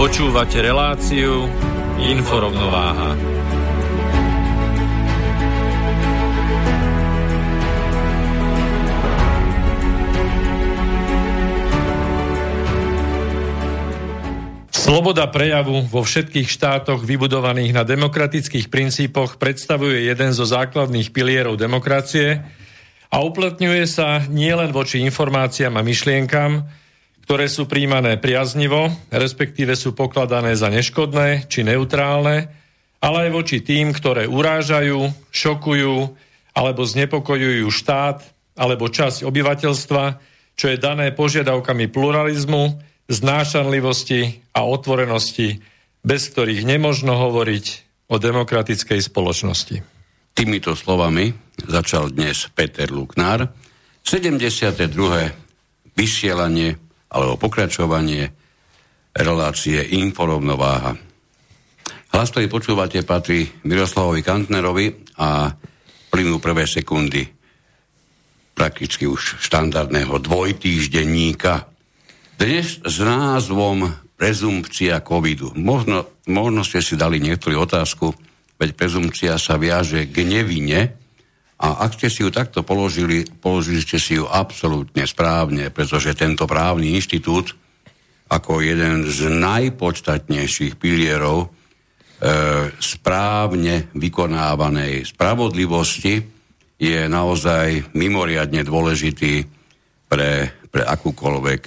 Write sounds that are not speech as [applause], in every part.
Počúvate reláciu Inforovnováha. Sloboda prejavu vo všetkých štátoch vybudovaných na demokratických princípoch predstavuje jeden zo základných pilierov demokracie a uplatňuje sa nielen voči informáciám a myšlienkam, ktoré sú príjmané priaznivo, respektíve sú pokladané za neškodné či neutrálne, ale aj voči tým, ktoré urážajú, šokujú alebo znepokojujú štát alebo časť obyvateľstva, čo je dané požiadavkami pluralizmu, znášanlivosti a otvorenosti, bez ktorých nemožno hovoriť o demokratickej spoločnosti. Týmito slovami začal dnes Peter Luknár 72. vysielanie alebo pokračovanie relácie Inforovnováha. Hlas, ktorý počúvate, patrí Miroslavovi Kantnerovi a plynú prvé sekundy prakticky už štandardného dvojtýždenníka. Dnes s názvom Prezumpcia covidu. Možno, možno ste si dali niektorú otázku, veď prezumpcia sa viaže k nevine, a ak ste si ju takto položili, položili ste si ju absolútne správne, pretože tento právny inštitút ako jeden z najpodstatnejších pilierov e, správne vykonávanej spravodlivosti je naozaj mimoriadne dôležitý pre, pre, akúkoľvek,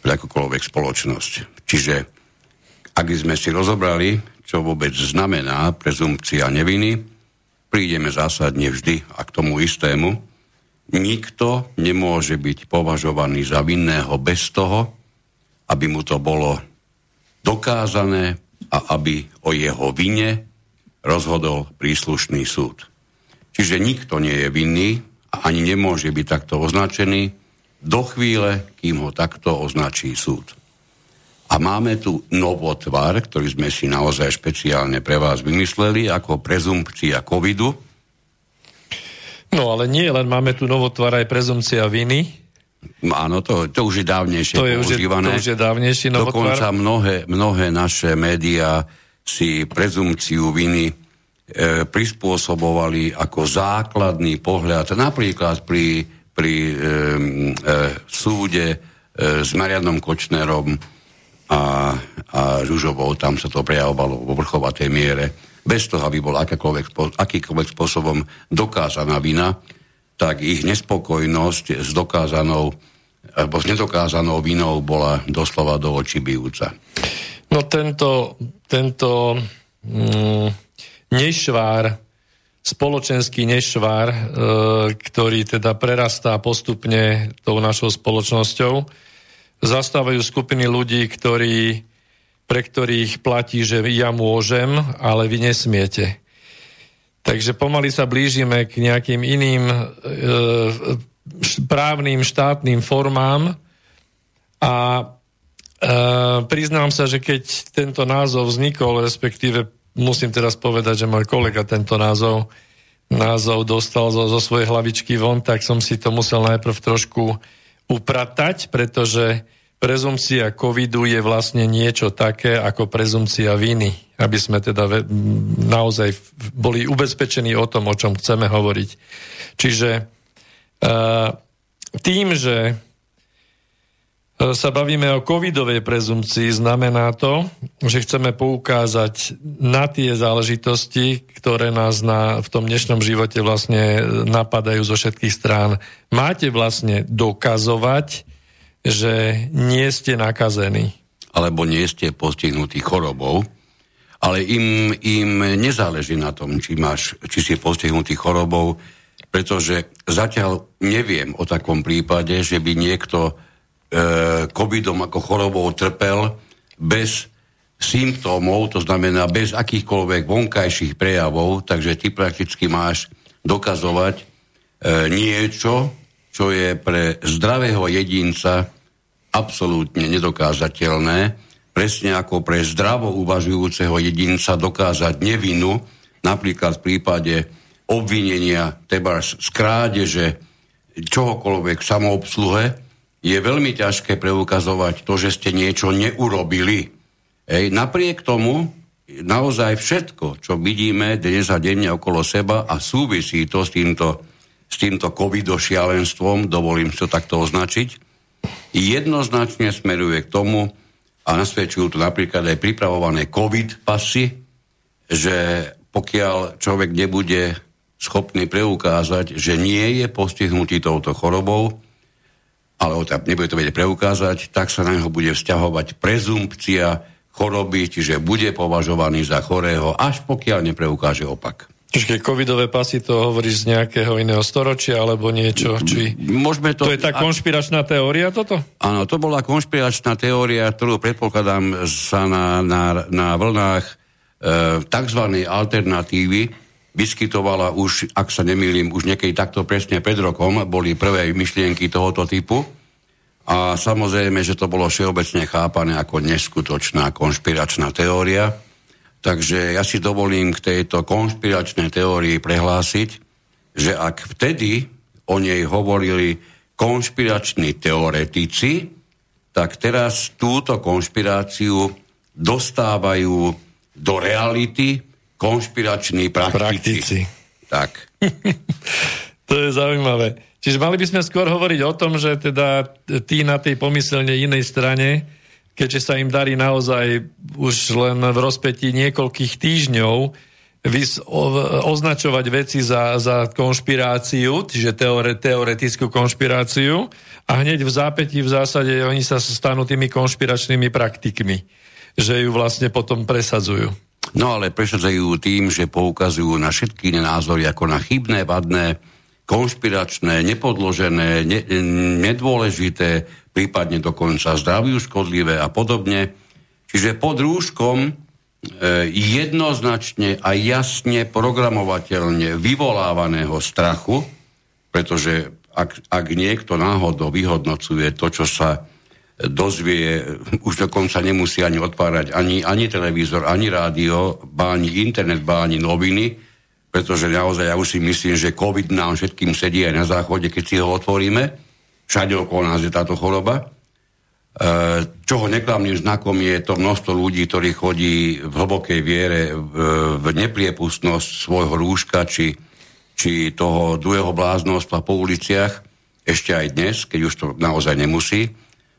pre akúkoľvek spoločnosť. Čiže ak sme si rozobrali, čo vôbec znamená prezumpcia neviny, prídeme zásadne vždy a k tomu istému. Nikto nemôže byť považovaný za vinného bez toho, aby mu to bolo dokázané a aby o jeho vine rozhodol príslušný súd. Čiže nikto nie je vinný a ani nemôže byť takto označený do chvíle, kým ho takto označí súd. A máme tu novotvar, ktorý sme si naozaj špeciálne pre vás vymysleli ako prezumpcia covidu. No ale nie, len máme tu novotvar aj prezumcia viny. Áno, to, to už je dávnejšie to je používané. Už je, to už je dávnejší novotvar. Dokonca mnohé, mnohé naše médiá si prezumciu viny e, prispôsobovali ako základný pohľad, napríklad pri, pri e, e, súde e, s Marianom Kočnerom, a, a Žužovou, tam sa to prejavovalo vo vrchovatej miere, bez toho, aby bol akýkoľvek spôsobom dokázaná vina, tak ich nespokojnosť s dokázanou alebo s nedokázanou vinou bola doslova do očí bijúca. No tento, tento mm, nešvár, spoločenský nešvár, e, ktorý teda prerastá postupne tou našou spoločnosťou, zastávajú skupiny ľudí, ktorí, pre ktorých platí, že ja môžem, ale vy nesmiete. Takže pomaly sa blížime k nejakým iným e, právnym štátnym formám a e, priznám sa, že keď tento názov vznikol, respektíve musím teraz povedať, že môj kolega tento názov, názov dostal zo, zo svojej hlavičky von, tak som si to musel najprv trošku upratať, pretože prezumcia covidu je vlastne niečo také ako prezumcia viny, aby sme teda naozaj boli ubezpečení o tom, o čom chceme hovoriť. Čiže tým, že sa bavíme o covidovej prezumcii, znamená to, že chceme poukázať na tie záležitosti, ktoré nás na, v tom dnešnom živote vlastne napadajú zo všetkých strán. Máte vlastne dokazovať, že nie ste nakazení. Alebo nie ste postihnutí chorobou, ale im, im nezáleží na tom, či, máš, či si postihnutý chorobou, pretože zatiaľ neviem o takom prípade, že by niekto e, covidom ako chorobou trpel bez symptómov, to znamená bez akýchkoľvek vonkajších prejavov, takže ty prakticky máš dokazovať e, niečo, čo je pre zdravého jedinca absolútne nedokázateľné, presne ako pre zdravo uvažujúceho jedinca dokázať nevinu, napríklad v prípade obvinenia teba z krádeže čohokoľvek v samoobsluhe, je veľmi ťažké preukazovať to, že ste niečo neurobili. Ej, napriek tomu naozaj všetko, čo vidíme dnes a denne okolo seba a súvisí to s týmto, s týmto covidošialenstvom, dovolím to takto označiť, jednoznačne smeruje k tomu, a nasvedčujú tu napríklad aj pripravované COVID pasy, že pokiaľ človek nebude schopný preukázať, že nie je postihnutý touto chorobou, ale nebude to vedieť preukázať, tak sa na neho bude vzťahovať prezumpcia choroby, čiže bude považovaný za chorého, až pokiaľ nepreukáže opak. Čiže covidové pasy to hovoríš z nejakého iného storočia alebo niečo? Či... Môžeme to... to je tá konšpiračná teória toto? Áno, to bola konšpiračná teória, ktorú predpokladám sa na, na, na vlnách e, tzv. alternatívy vyskytovala už, ak sa nemýlim, už niekedy takto presne pred rokom boli prvé myšlienky tohoto typu. A samozrejme, že to bolo všeobecne chápané ako neskutočná konšpiračná teória. Takže ja si dovolím k tejto konšpiračnej teórii prehlásiť, že ak vtedy o nej hovorili konšpirační teoretici, tak teraz túto konšpiráciu dostávajú do reality konšpirační praktici. praktici. Tak. [laughs] to je zaujímavé. Čiže mali by sme skôr hovoriť o tom, že teda tí na tej pomyselne inej strane, keďže sa im darí naozaj už len v rozpetí niekoľkých týždňov vys- o- označovať veci za, za konšpiráciu, čiže teore- teoretickú konšpiráciu a hneď v zápätí v zásade oni sa stanú tými konšpiračnými praktikmi, že ju vlastne potom presadzujú. No ale presadzajú tým, že poukazujú na všetky názory ako na chybné, vadné, konšpiračné, nepodložené, ne, nedôležité, prípadne dokonca zdraviu škodlivé a podobne. Čiže pod rúškom e, jednoznačne a jasne programovateľne vyvolávaného strachu, pretože ak, ak niekto náhodou vyhodnocuje to, čo sa dozvie, už dokonca nemusí ani otvárať ani, ani televízor, ani rádio, báni internet, báni noviny, pretože naozaj ja už si myslím, že COVID nám všetkým sedí aj na záchode, keď si ho otvoríme. Všade okolo nás je táto choroba. E, čoho neklamným znakom je to množstvo ľudí, ktorí chodí v hlbokej viere v, v nepriepustnosť svojho rúška či, či toho druhého bláznostva po uliciach, ešte aj dnes, keď už to naozaj nemusí.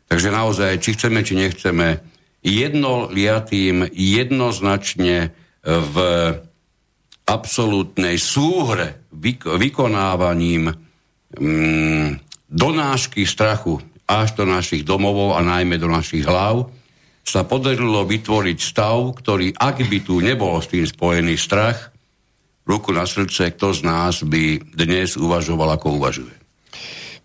Takže naozaj, či chceme, či nechceme, jednoliatým, jednoznačne v absolútnej súhre vykonávaním mm, donášky strachu až do našich domovov a najmä do našich hlav sa podarilo vytvoriť stav, ktorý, ak by tu nebol s tým spojený strach, ruku na srdce, kto z nás by dnes uvažoval, ako uvažuje.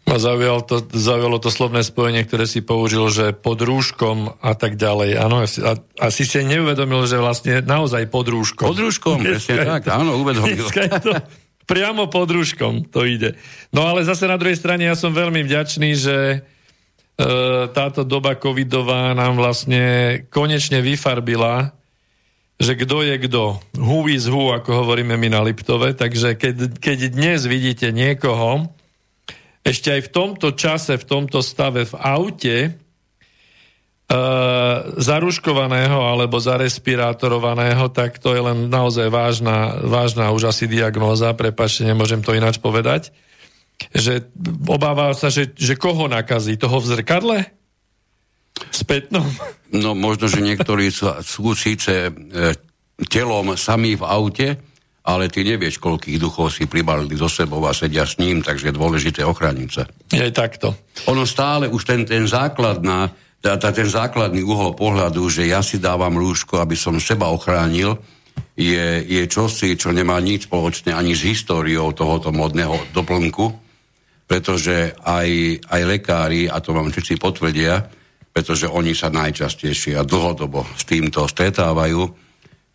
Ma zaujalo to, zaujalo to slovné spojenie, ktoré si použil, že pod rúškom a tak ďalej. Áno, asi, a, asi si neuvedomil, že vlastne naozaj pod rúškom. Pod rúškom, presne tak, áno, uvedomil. [laughs] to, priamo pod rúškom to ide. No ale zase na druhej strane ja som veľmi vďačný, že e, táto doba covidová nám vlastne konečne vyfarbila, že kto je kto. Who is who, ako hovoríme my na Liptove. Takže keď, keď dnes vidíte niekoho, ešte aj v tomto čase, v tomto stave v aute e, zaruškovaného alebo zarespirátorovaného, tak to je len naozaj vážna, vážna už asi diagnóza, prepačte, nemôžem to ináč povedať, že obáva sa, že, že koho nakazí, toho v zrkadle? Spätnom? No možno, že niektorí sú, sú síce e, telom sami v aute, ale ty nevieš, koľkých duchov si pribalili do sebou a sedia s ním, takže je dôležité ochrániť sa. Je takto. Ono stále už ten, ten základná, ten základný uhol pohľadu, že ja si dávam rúško, aby som seba ochránil, je, je čosi, čo nemá nič spoločné ani s históriou tohoto modného doplnku, pretože aj, aj lekári, a to vám všetci potvrdia, pretože oni sa najčastejšie a dlhodobo s týmto stretávajú,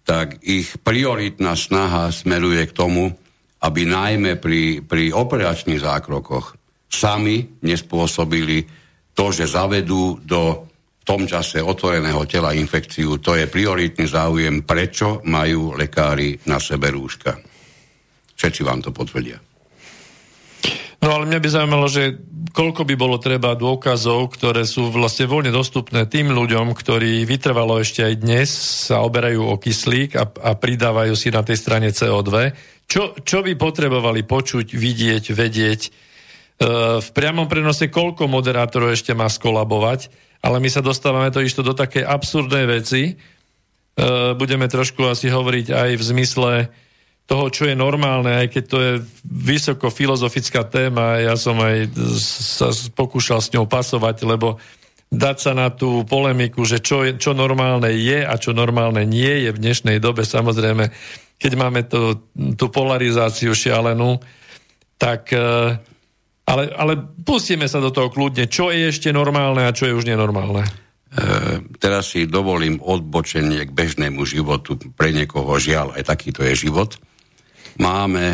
tak ich prioritná snaha smeruje k tomu, aby najmä pri, pri operačných zákrokoch sami nespôsobili to, že zavedú do tom čase otvoreného tela infekciu. To je prioritný záujem, prečo majú lekári na sebe rúška. Všetci vám to potvrdia. No ale mňa by zaujímalo, že koľko by bolo treba dôkazov, ktoré sú vlastne voľne dostupné tým ľuďom, ktorí vytrvalo ešte aj dnes sa oberajú o kyslík a, a pridávajú si na tej strane CO2. Čo, čo by potrebovali počuť, vidieť, vedieť? E, v priamom prenose koľko moderátorov ešte má skolabovať? ale my sa dostávame to isto do také absurdnej veci. E, budeme trošku asi hovoriť aj v zmysle toho, čo je normálne, aj keď to je vysoko filozofická téma, ja som aj sa pokúšal s ňou pasovať, lebo dať sa na tú polemiku, že čo, je, čo normálne je a čo normálne nie je v dnešnej dobe, samozrejme, keď máme tú, tú polarizáciu šialenú, tak uh, ale, ale pustíme sa do toho kľudne. Čo je ešte normálne a čo je už nenormálne? E, teraz si dovolím odbočenie k bežnému životu. Pre niekoho žiaľ, aj takýto je život. Máme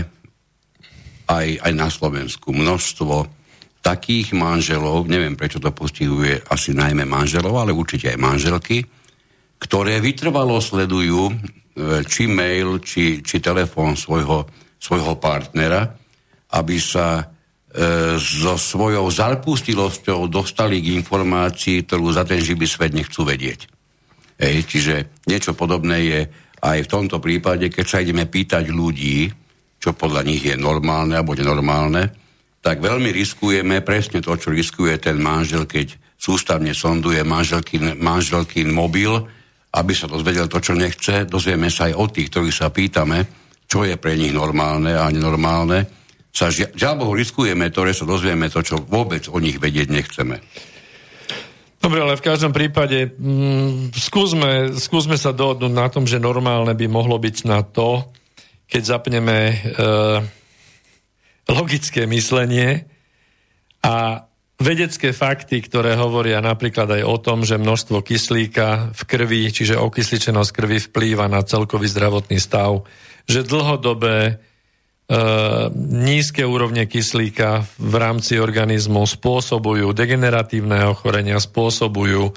aj, aj na Slovensku množstvo takých manželov, neviem prečo to postihuje asi najmä manželov, ale určite aj manželky, ktoré vytrvalo sledujú e, či mail, či, či telefón svojho, svojho partnera, aby sa E, so svojou zarpustilosťou dostali k informácii, ktorú za ten živý svet nechcú vedieť. Ej, čiže niečo podobné je aj v tomto prípade, keď sa ideme pýtať ľudí, čo podľa nich je normálne alebo nenormálne, tak veľmi riskujeme presne to, čo riskuje ten manžel, keď sústavne sonduje manželkin, manželkin mobil, aby sa dozvedel to, čo nechce. Dozvieme sa aj od tých, ktorých sa pýtame, čo je pre nich normálne a nenormálne sa žiaľ Bohu riskujeme, ktoré sa dozvieme to, čo vôbec o nich vedieť nechceme. Dobre, ale v každom prípade mm, skúsme, skúsme sa dohodnúť na tom, že normálne by mohlo byť na to, keď zapneme e, logické myslenie a vedecké fakty, ktoré hovoria napríklad aj o tom, že množstvo kyslíka v krvi, čiže okysličenosť krvi vplýva na celkový zdravotný stav, že dlhodobé nízke úrovne kyslíka v rámci organizmu spôsobujú degeneratívne ochorenia, spôsobujú e,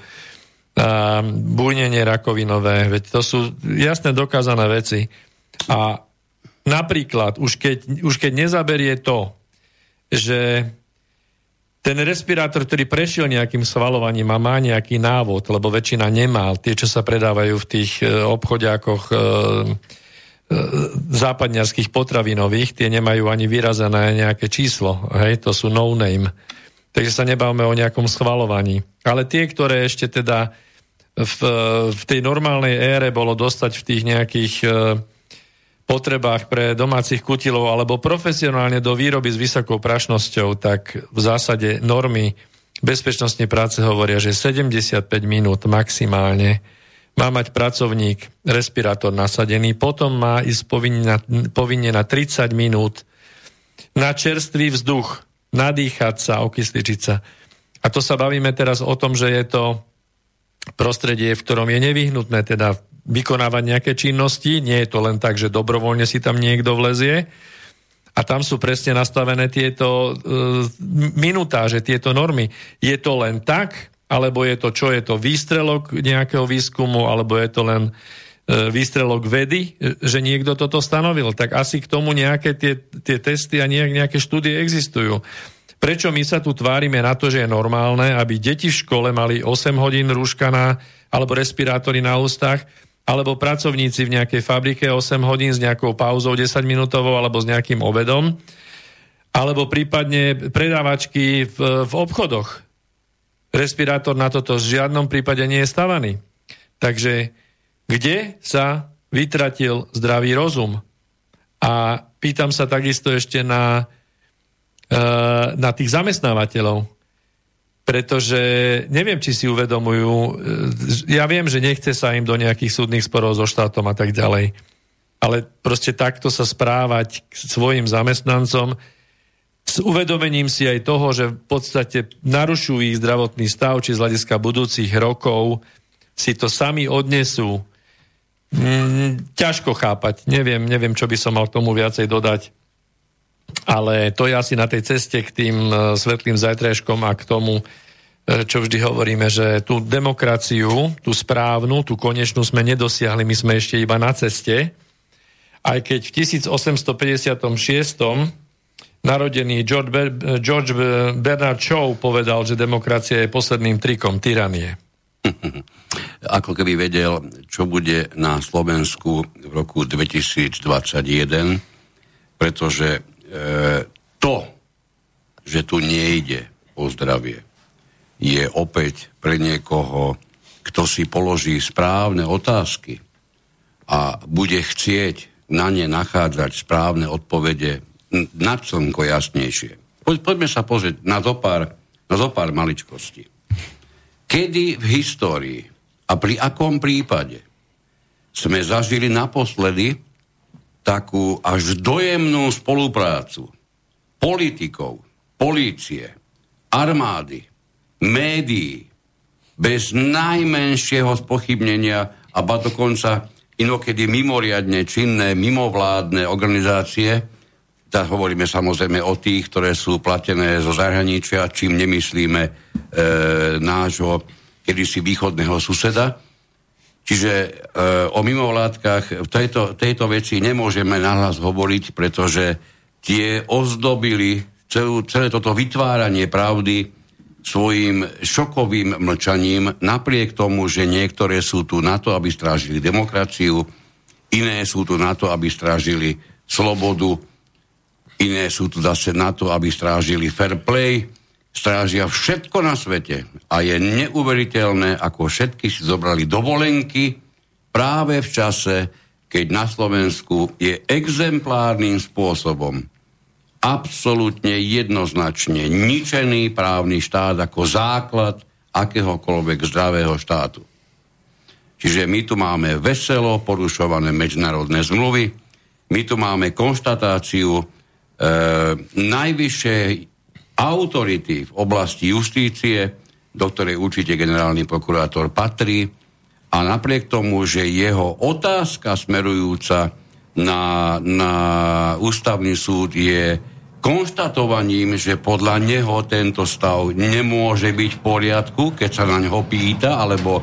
bujnenie rakovinové, veď to sú jasne dokázané veci. A napríklad, už keď, už keď nezaberie to, že ten respirátor, ktorý prešiel nejakým svalovaním a má nejaký návod, lebo väčšina nemá, tie, čo sa predávajú v tých e, obchodiakoch E, západňarských potravinových, tie nemajú ani vyrazené nejaké číslo, hej, to sú no name. Takže sa nebavme o nejakom schvalovaní. Ale tie, ktoré ešte teda v, v tej normálnej ére bolo dostať v tých nejakých e, potrebách pre domácich kutilov alebo profesionálne do výroby s vysokou prašnosťou, tak v zásade normy bezpečnostnej práce hovoria, že 75 minút maximálne má mať pracovník respirátor nasadený, potom má ísť povinne na, povinne na 30 minút na čerstvý vzduch, nadýchať sa, okysličiť sa. A to sa bavíme teraz o tom, že je to prostredie, v ktorom je nevyhnutné teda vykonávať nejaké činnosti, nie je to len tak, že dobrovoľne si tam niekto vlezie, a tam sú presne nastavené tieto e, minutáže, tieto normy. Je to len tak, alebo je to čo? Je to výstrelok nejakého výskumu, alebo je to len e, výstrelok vedy, že niekto toto stanovil. Tak asi k tomu nejaké tie, tie testy a nejak, nejaké štúdie existujú. Prečo my sa tu tvárime na to, že je normálne, aby deti v škole mali 8 hodín rúška na, alebo respirátory na ústach, alebo pracovníci v nejakej fabrike 8 hodín s nejakou pauzou 10 minútovou alebo s nejakým obedom, alebo prípadne predávačky v, v obchodoch respirátor na toto v žiadnom prípade nie je stavaný. Takže kde sa vytratil zdravý rozum? A pýtam sa takisto ešte na, e, na tých zamestnávateľov, pretože neviem, či si uvedomujú, e, ja viem, že nechce sa im do nejakých súdnych sporov so štátom a tak ďalej, ale proste takto sa správať k svojim zamestnancom, s uvedomením si aj toho, že v podstate narušujú ich zdravotný stav, či z hľadiska budúcich rokov si to sami odnesú. Mm, ťažko chápať. Neviem, neviem, čo by som mal k tomu viacej dodať. Ale to je asi na tej ceste k tým uh, svetlým zajtrajškom a k tomu, uh, čo vždy hovoríme, že tú demokraciu, tú správnu, tú konečnú sme nedosiahli, my sme ešte iba na ceste. Aj keď v 1856 narodený George, Ber- George Bernard Shaw povedal, že demokracia je posledným trikom tyranie. [laughs] Ako keby vedel, čo bude na Slovensku v roku 2021, pretože e, to, že tu nejde o zdravie, je opäť pre niekoho, kto si položí správne otázky a bude chcieť na ne nachádzať správne odpovede na slnko jasnejšie. Poďme sa pozrieť na zopár, na zopár maličkosti. Kedy v histórii a pri akom prípade sme zažili naposledy takú až dojemnú spoluprácu politikov, polície, armády, médií, bez najmenšieho spochybnenia a ba dokonca inokedy mimoriadne činné mimovládne organizácie, tak hovoríme samozrejme o tých, ktoré sú platené zo zahraničia, čím nemyslíme e, nášho kedysi východného suseda. Čiže e, o mimovládkach v tejto, tejto veci nemôžeme nahlas hovoriť, pretože tie ozdobili celú, celé toto vytváranie pravdy svojim šokovým mlčaním, napriek tomu, že niektoré sú tu na to, aby strážili demokraciu, iné sú tu na to, aby strážili slobodu, iné sú tu zase na to, aby strážili fair play, strážia všetko na svete a je neuveriteľné, ako všetky si zobrali dovolenky práve v čase, keď na Slovensku je exemplárnym spôsobom absolútne jednoznačne ničený právny štát ako základ akéhokoľvek zdravého štátu. Čiže my tu máme veselo porušované medzinárodné zmluvy, my tu máme konštatáciu najvyššej autority v oblasti justície, do ktorej určite generálny prokurátor patrí, a napriek tomu, že jeho otázka smerujúca na, na ústavný súd je konštatovaním, že podľa neho tento stav nemôže byť v poriadku, keď sa na neho pýta, alebo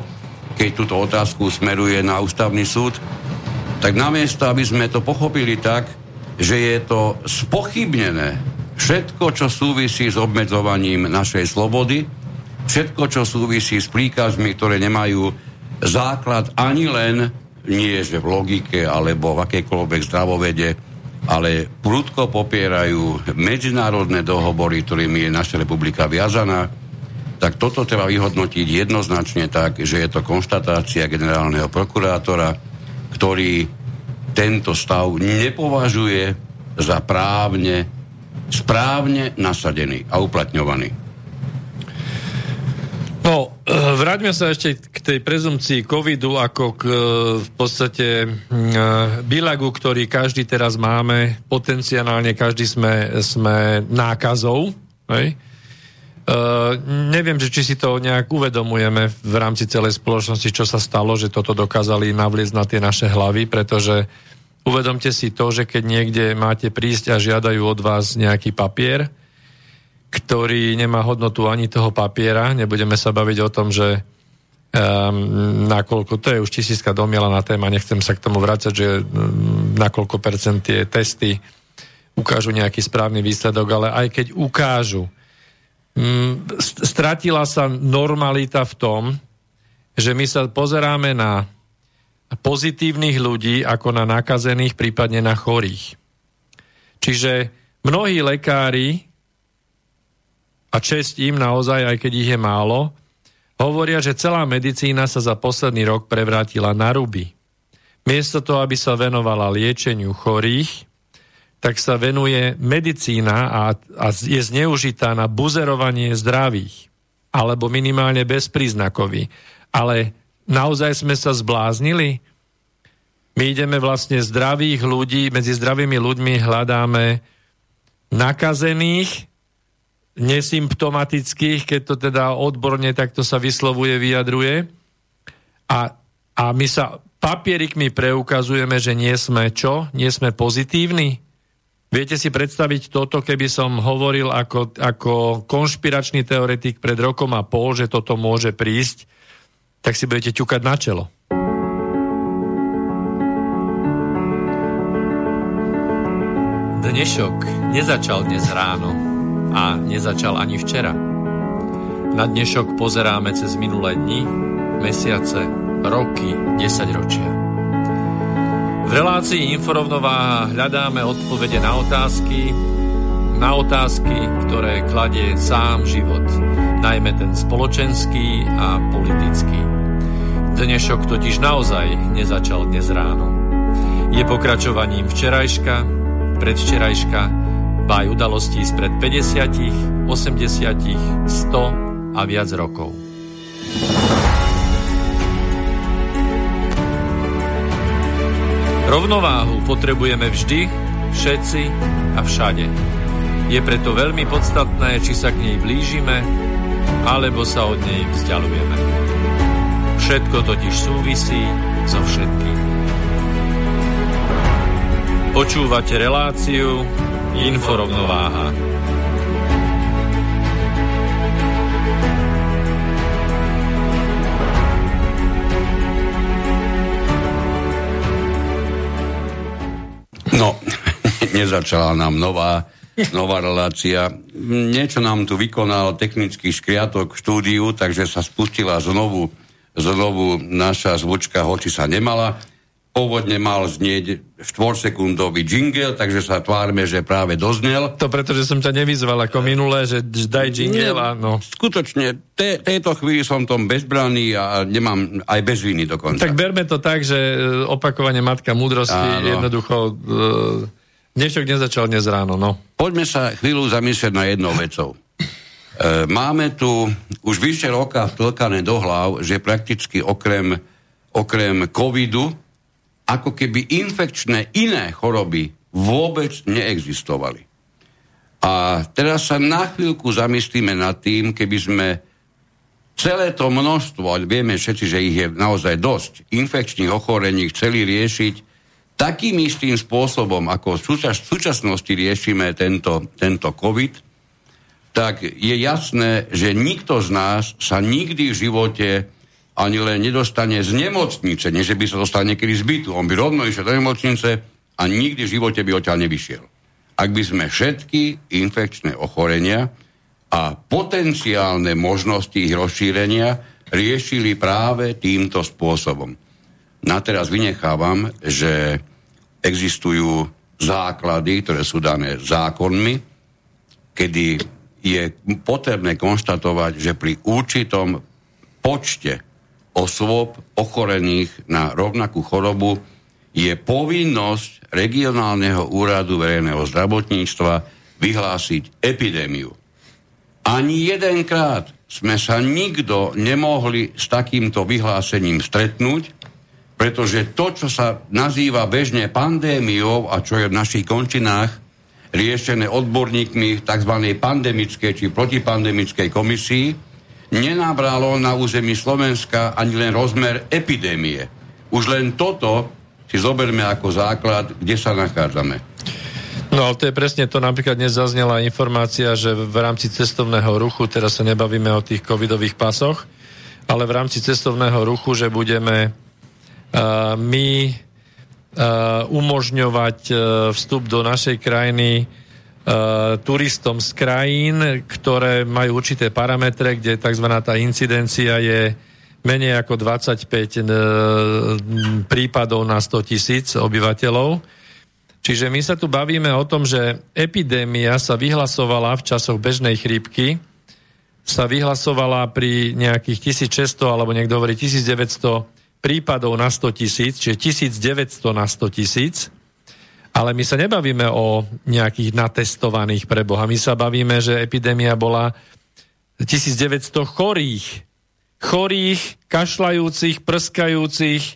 keď túto otázku smeruje na ústavný súd, tak namiesto, aby sme to pochopili tak, že je to spochybnené všetko, čo súvisí s obmedzovaním našej slobody, všetko, čo súvisí s príkazmi, ktoré nemajú základ ani len nie že v logike alebo v akejkoľvek zdravovede, ale prudko popierajú medzinárodné dohovory, ktorými je naša republika viazaná, tak toto treba vyhodnotiť jednoznačne tak, že je to konštatácia generálneho prokurátora, ktorý tento stav nepovažuje za právne, správne nasadený a uplatňovaný. No, e, vráťme sa ešte k tej prezumcii covidu ako k e, v podstate e, bilagu, ktorý každý teraz máme, potenciálne každý sme, sme nákazou. Hej? Uh, neviem, že či si to nejak uvedomujeme v rámci celej spoločnosti, čo sa stalo, že toto dokázali navliecť na tie naše hlavy, pretože uvedomte si to, že keď niekde máte prísť a žiadajú od vás nejaký papier, ktorý nemá hodnotu ani toho papiera, nebudeme sa baviť o tom, že um, nakoľko, to je už tisícka na téma, nechcem sa k tomu vrácať, že um, nakoľko percent tie testy ukážu nejaký správny výsledok, ale aj keď ukážu, stratila sa normalita v tom, že my sa pozeráme na pozitívnych ľudí ako na nakazených, prípadne na chorých. Čiže mnohí lekári, a čest im naozaj, aj keď ich je málo, Hovoria, že celá medicína sa za posledný rok prevrátila na ruby. Miesto toho, aby sa venovala liečeniu chorých, tak sa venuje medicína a, a je zneužitá na buzerovanie zdravých, alebo minimálne bezpríznakový. Ale naozaj sme sa zbláznili? My ideme vlastne zdravých ľudí, medzi zdravými ľuďmi hľadáme nakazených, nesymptomatických, keď to teda odborne takto sa vyslovuje, vyjadruje. A, a my sa papierikmi preukazujeme, že nie sme čo? Nie sme pozitívni? Viete si predstaviť toto, keby som hovoril ako, ako konšpiračný teoretik pred rokom a pol, že toto môže prísť, tak si budete ťukať na čelo. Dnešok nezačal dnes ráno a nezačal ani včera. Na dnešok pozeráme cez minulé dni, mesiace, roky, desaťročia. V relácii Inforovnováha hľadáme odpovede na otázky, na otázky, ktoré kladie sám život, najmä ten spoločenský a politický. Dnešok totiž naozaj nezačal dnes ráno. Je pokračovaním včerajška, predvčerajška ba aj udalostí spred 50, 80, 100 a viac rokov. Rovnováhu potrebujeme vždy, všetci a všade. Je preto veľmi podstatné, či sa k nej blížime, alebo sa od nej vzdialujeme. Všetko totiž súvisí so všetkým. Počúvate reláciu Inforovnováha. No, [laughs] nezačala nám nová, nová relácia. Niečo nám tu vykonal technický škriatok v štúdiu, takže sa spustila znovu, znovu naša zvučka, hoči sa nemala pôvodne mal znieť štvorsekundový jingle, takže sa tvárme, že práve doznel. To preto, že som ťa nevyzval ako minulé, že daj jingle a no. Skutočne, te, tejto chvíli som tom bezbranný a nemám aj bez viny dokonca. Tak berme to tak, že e, opakovanie matka múdrosti Áno. jednoducho uh, dnešok nezačal dnes ráno, no. Poďme sa chvíľu zamyslieť na jednou vecou. E, máme tu už vyše roka vtlkané do hlav, že prakticky okrem, okrem covidu ako keby infekčné iné choroby vôbec neexistovali. A teraz sa na chvíľku zamyslíme nad tým, keby sme celé to množstvo, ale vieme všetci, že ich je naozaj dosť, infekčných ochorení chceli riešiť takým istým spôsobom, ako v súčasnosti riešime tento, tento COVID, tak je jasné, že nikto z nás sa nikdy v živote ani len nedostane z nemocnice, nie že by sa dostal niekedy z bytu. On by rovno išiel do nemocnice a nikdy v živote by odtiaľ nevyšiel. Ak by sme všetky infekčné ochorenia a potenciálne možnosti ich rozšírenia riešili práve týmto spôsobom. Na teraz vynechávam, že existujú základy, ktoré sú dané zákonmi, kedy je potrebné konštatovať, že pri určitom počte osôb ochorených na rovnakú chorobu je povinnosť regionálneho úradu verejného zdravotníctva vyhlásiť epidémiu. Ani jedenkrát sme sa nikto nemohli s takýmto vyhlásením stretnúť, pretože to, čo sa nazýva bežne pandémiou a čo je v našich končinách riešené odborníkmi tzv. pandemickej či protipandemickej komisii, nenabralo na území Slovenska ani len rozmer epidémie. Už len toto si zoberme ako základ, kde sa nachádzame. No ale to je presne to, napríklad dnes zaznela informácia, že v rámci cestovného ruchu, teraz sa nebavíme o tých covidových pasoch, ale v rámci cestovného ruchu, že budeme uh, my uh, umožňovať uh, vstup do našej krajiny turistom z krajín, ktoré majú určité parametre, kde tzv. tá incidencia je menej ako 25 uh, prípadov na 100 tisíc obyvateľov. Čiže my sa tu bavíme o tom, že epidémia sa vyhlasovala v časoch bežnej chrípky sa vyhlasovala pri nejakých 1600 alebo niekto hovorí 1900 prípadov na 100 tisíc, čiže 1900 na 100 tisíc. Ale my sa nebavíme o nejakých natestovaných preboha. My sa bavíme, že epidémia bola 1900 chorých. Chorých, kašľajúcich, prskajúcich, e,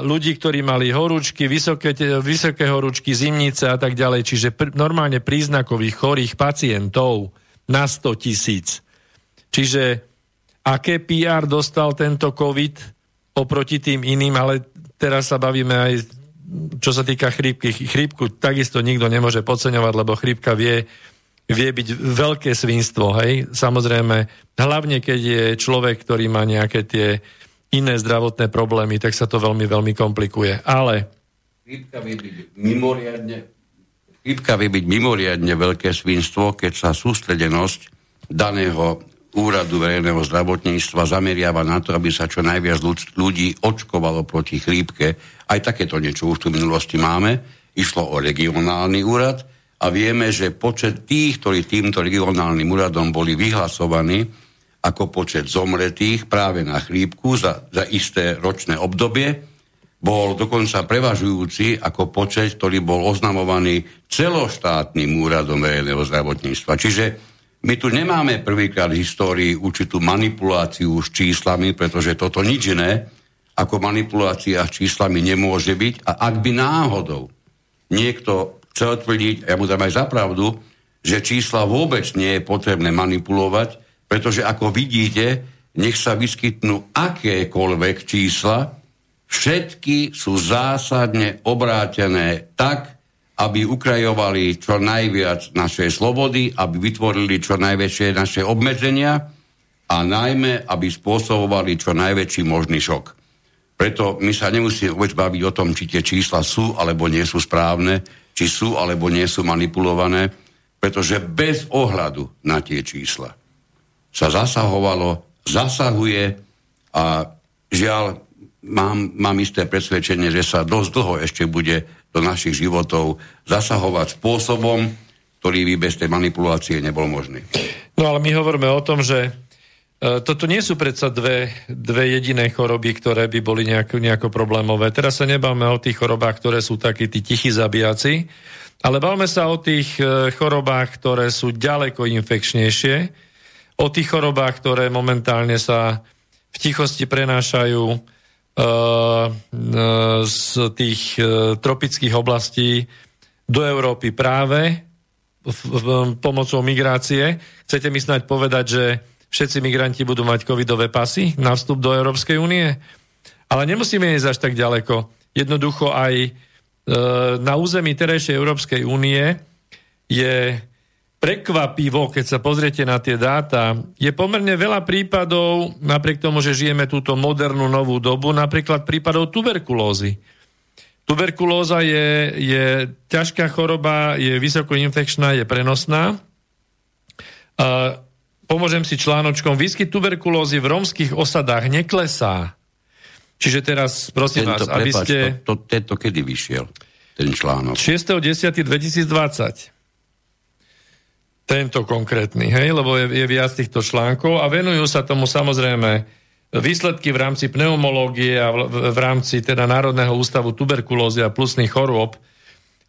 ľudí, ktorí mali horúčky, vysoké, vysoké horúčky, zimnice a tak ďalej. Čiže pr- normálne príznakových chorých pacientov na 100 tisíc. Čiže aké PR dostal tento COVID oproti tým iným, ale teraz sa bavíme aj čo sa týka chrípky. Chrípku takisto nikto nemôže podceňovať, lebo chrípka vie, vie byť veľké svinstvo, hej. Samozrejme, hlavne keď je človek, ktorý má nejaké tie iné zdravotné problémy, tak sa to veľmi, veľmi komplikuje. Ale... Chrípka vie byť mimoriadne Chrípka vie byť mimoriadne veľké svinstvo, keď sa sústredenosť daného úradu verejného zdravotníctva zameriava na to, aby sa čo najviac ľudí očkovalo proti chrípke. Aj takéto niečo už tu v minulosti máme. Išlo o regionálny úrad a vieme, že počet tých, ktorí týmto regionálnym úradom boli vyhlasovaní ako počet zomretých práve na chrípku za, za isté ročné obdobie, bol dokonca prevažujúci ako počet, ktorý bol oznamovaný celoštátnym úradom verejného zdravotníctva. Čiže my tu nemáme prvýkrát v histórii určitú manipuláciu s číslami, pretože toto nič iné ako manipulácia s číslami nemôže byť. A ak by náhodou niekto chcel tvrdiť, ja mu dám aj zapravdu, že čísla vôbec nie je potrebné manipulovať, pretože ako vidíte, nech sa vyskytnú akékoľvek čísla, všetky sú zásadne obrátené tak, aby ukrajovali čo najviac našej slobody, aby vytvorili čo najväčšie naše obmedzenia a najmä, aby spôsobovali čo najväčší možný šok. Preto my sa nemusíme vôbec baviť o tom, či tie čísla sú alebo nie sú správne, či sú alebo nie sú manipulované, pretože bez ohľadu na tie čísla sa zasahovalo, zasahuje a žiaľ mám, mám isté presvedčenie, že sa dosť dlho ešte bude do našich životov zasahovať spôsobom, ktorý by bez tej manipulácie nebol možný. No ale my hovoríme o tom, že e, toto nie sú predsa dve, dve jediné choroby, ktoré by boli nejako, nejako problémové. Teraz sa nebáme o tých chorobách, ktoré sú takí tí tichí zabíjaci, ale bavme sa o tých e, chorobách, ktoré sú ďaleko infekčnejšie, o tých chorobách, ktoré momentálne sa v tichosti prenášajú z tých e, tropických oblastí do Európy práve pomocou migrácie. Chcete mi snáď povedať, že všetci migranti budú mať covidové pasy na vstup do Európskej únie? Ale nemusíme ísť až tak ďaleko. Jednoducho aj na území terejšej Európskej únie je prekvapivo, keď sa pozriete na tie dáta, je pomerne veľa prípadov, napriek tomu, že žijeme túto modernú novú dobu, napríklad prípadov tuberkulózy. Tuberkulóza je, je ťažká choroba, je vysoko infekčná, je prenosná. A pomôžem si článočkom. Výskyt tuberkulózy v rómskych osadách neklesá. Čiže teraz, prosím tento, vás, aby ste... To, to, tento kedy vyšiel, ten článok? 6.10.2020 tento konkrétny, hej, lebo je, je viac týchto článkov a venujú sa tomu samozrejme výsledky v rámci pneumológie a v, v rámci teda Národného ústavu tuberkulózy a plusných chorôb,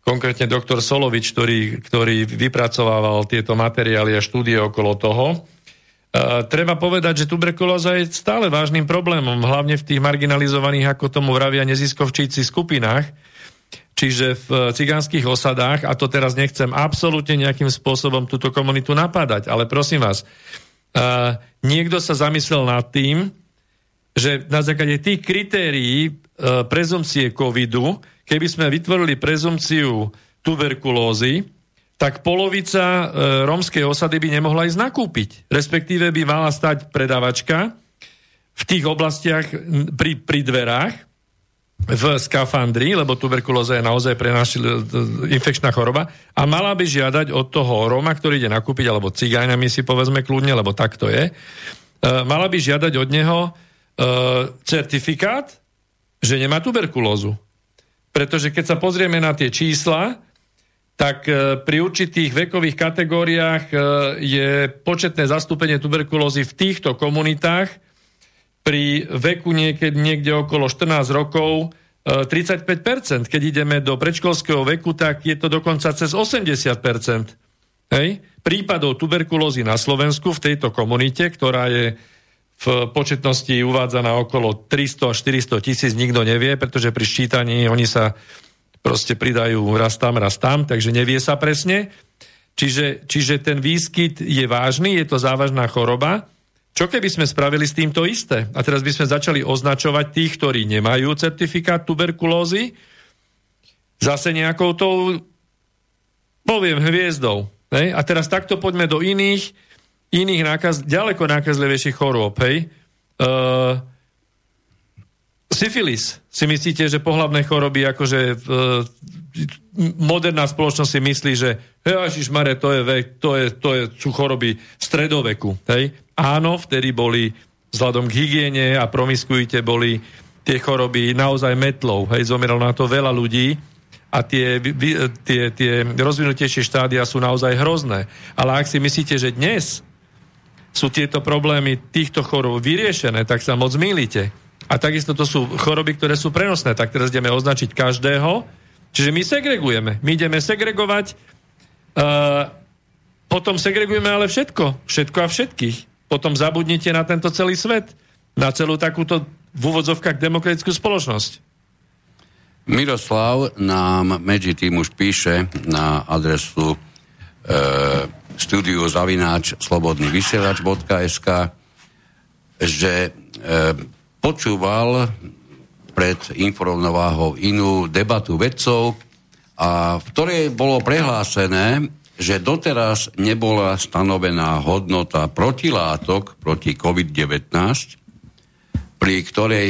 konkrétne doktor Solovič, ktorý, ktorý vypracovával tieto materiály a štúdie okolo toho. E, treba povedať, že tuberkulóza je stále vážnym problémom, hlavne v tých marginalizovaných, ako tomu vravia neziskovčíci skupinách, čiže v cigánskych osadách, a to teraz nechcem absolútne nejakým spôsobom túto komunitu napádať, ale prosím vás, uh, niekto sa zamyslel nad tým, že na základe tých kritérií uh, prezumcie covidu, keby sme vytvorili prezumciu tuberkulózy, tak polovica uh, rómskej osady by nemohla ísť nakúpiť. Respektíve by mala stať predavačka v tých oblastiach pri, pri dverách v skafandri, lebo tuberkulóza je naozaj pre nás infekčná choroba a mala by žiadať od toho Róma, ktorý ide nakúpiť, alebo cigáňa my si povedzme kľudne, lebo tak to je, uh, mala by žiadať od neho certifikát, že nemá tuberkulózu. Pretože keď sa pozrieme na tie čísla, tak e, pri určitých vekových kategóriách e, je početné zastúpenie tuberkulózy v týchto komunitách pri veku niekedy, niekde okolo 14 rokov 35%. E, Keď ideme do predškolského veku, tak je to dokonca cez 80%. Hej? Prípadov tuberkulózy na Slovensku v tejto komunite, ktorá je v početnosti uvádzaná okolo 300 až 400 tisíc, nikto nevie, pretože pri ščítaní oni sa proste pridajú raz tam, raz tam, takže nevie sa presne. Čiže, čiže ten výskyt je vážny, je to závažná choroba. Čo keby sme spravili s týmto isté? A teraz by sme začali označovať tých, ktorí nemajú certifikát tuberkulózy, zase nejakou tou, poviem, hviezdou. Hej? A teraz takto poďme do iných, iných nákaz, ďaleko nákazlivejších chorôb. Hej? Uh, Syfilis. Si myslíte, že pohlavné choroby, akože e, moderná spoločnosť si myslí, že Ježiš Mare, to je, vek, to je, to je, sú choroby stredoveku. Hej? Áno, vtedy boli vzhľadom k hygiene a promiskuite boli tie choroby naozaj metlou. Hej? Zomieralo na to veľa ľudí a tie, tie, tie rozvinutejšie štádia sú naozaj hrozné. Ale ak si myslíte, že dnes sú tieto problémy týchto chorób vyriešené, tak sa moc mýlite. A takisto to sú choroby, ktoré sú prenosné. Tak teraz ideme označiť každého. Čiže my segregujeme. My ideme segregovať, uh, potom segregujeme ale všetko. Všetko a všetkých. Potom zabudnite na tento celý svet. Na celú takúto v úvodzovkách demokratickú spoločnosť. Miroslav nám medzi tým už píše na adresu e, studiu zavináč slobodnyvysielač.sk že e, počúval pred informováhou inú debatu vedcov, a v ktorej bolo prehlásené, že doteraz nebola stanovená hodnota protilátok proti COVID-19, pri ktorej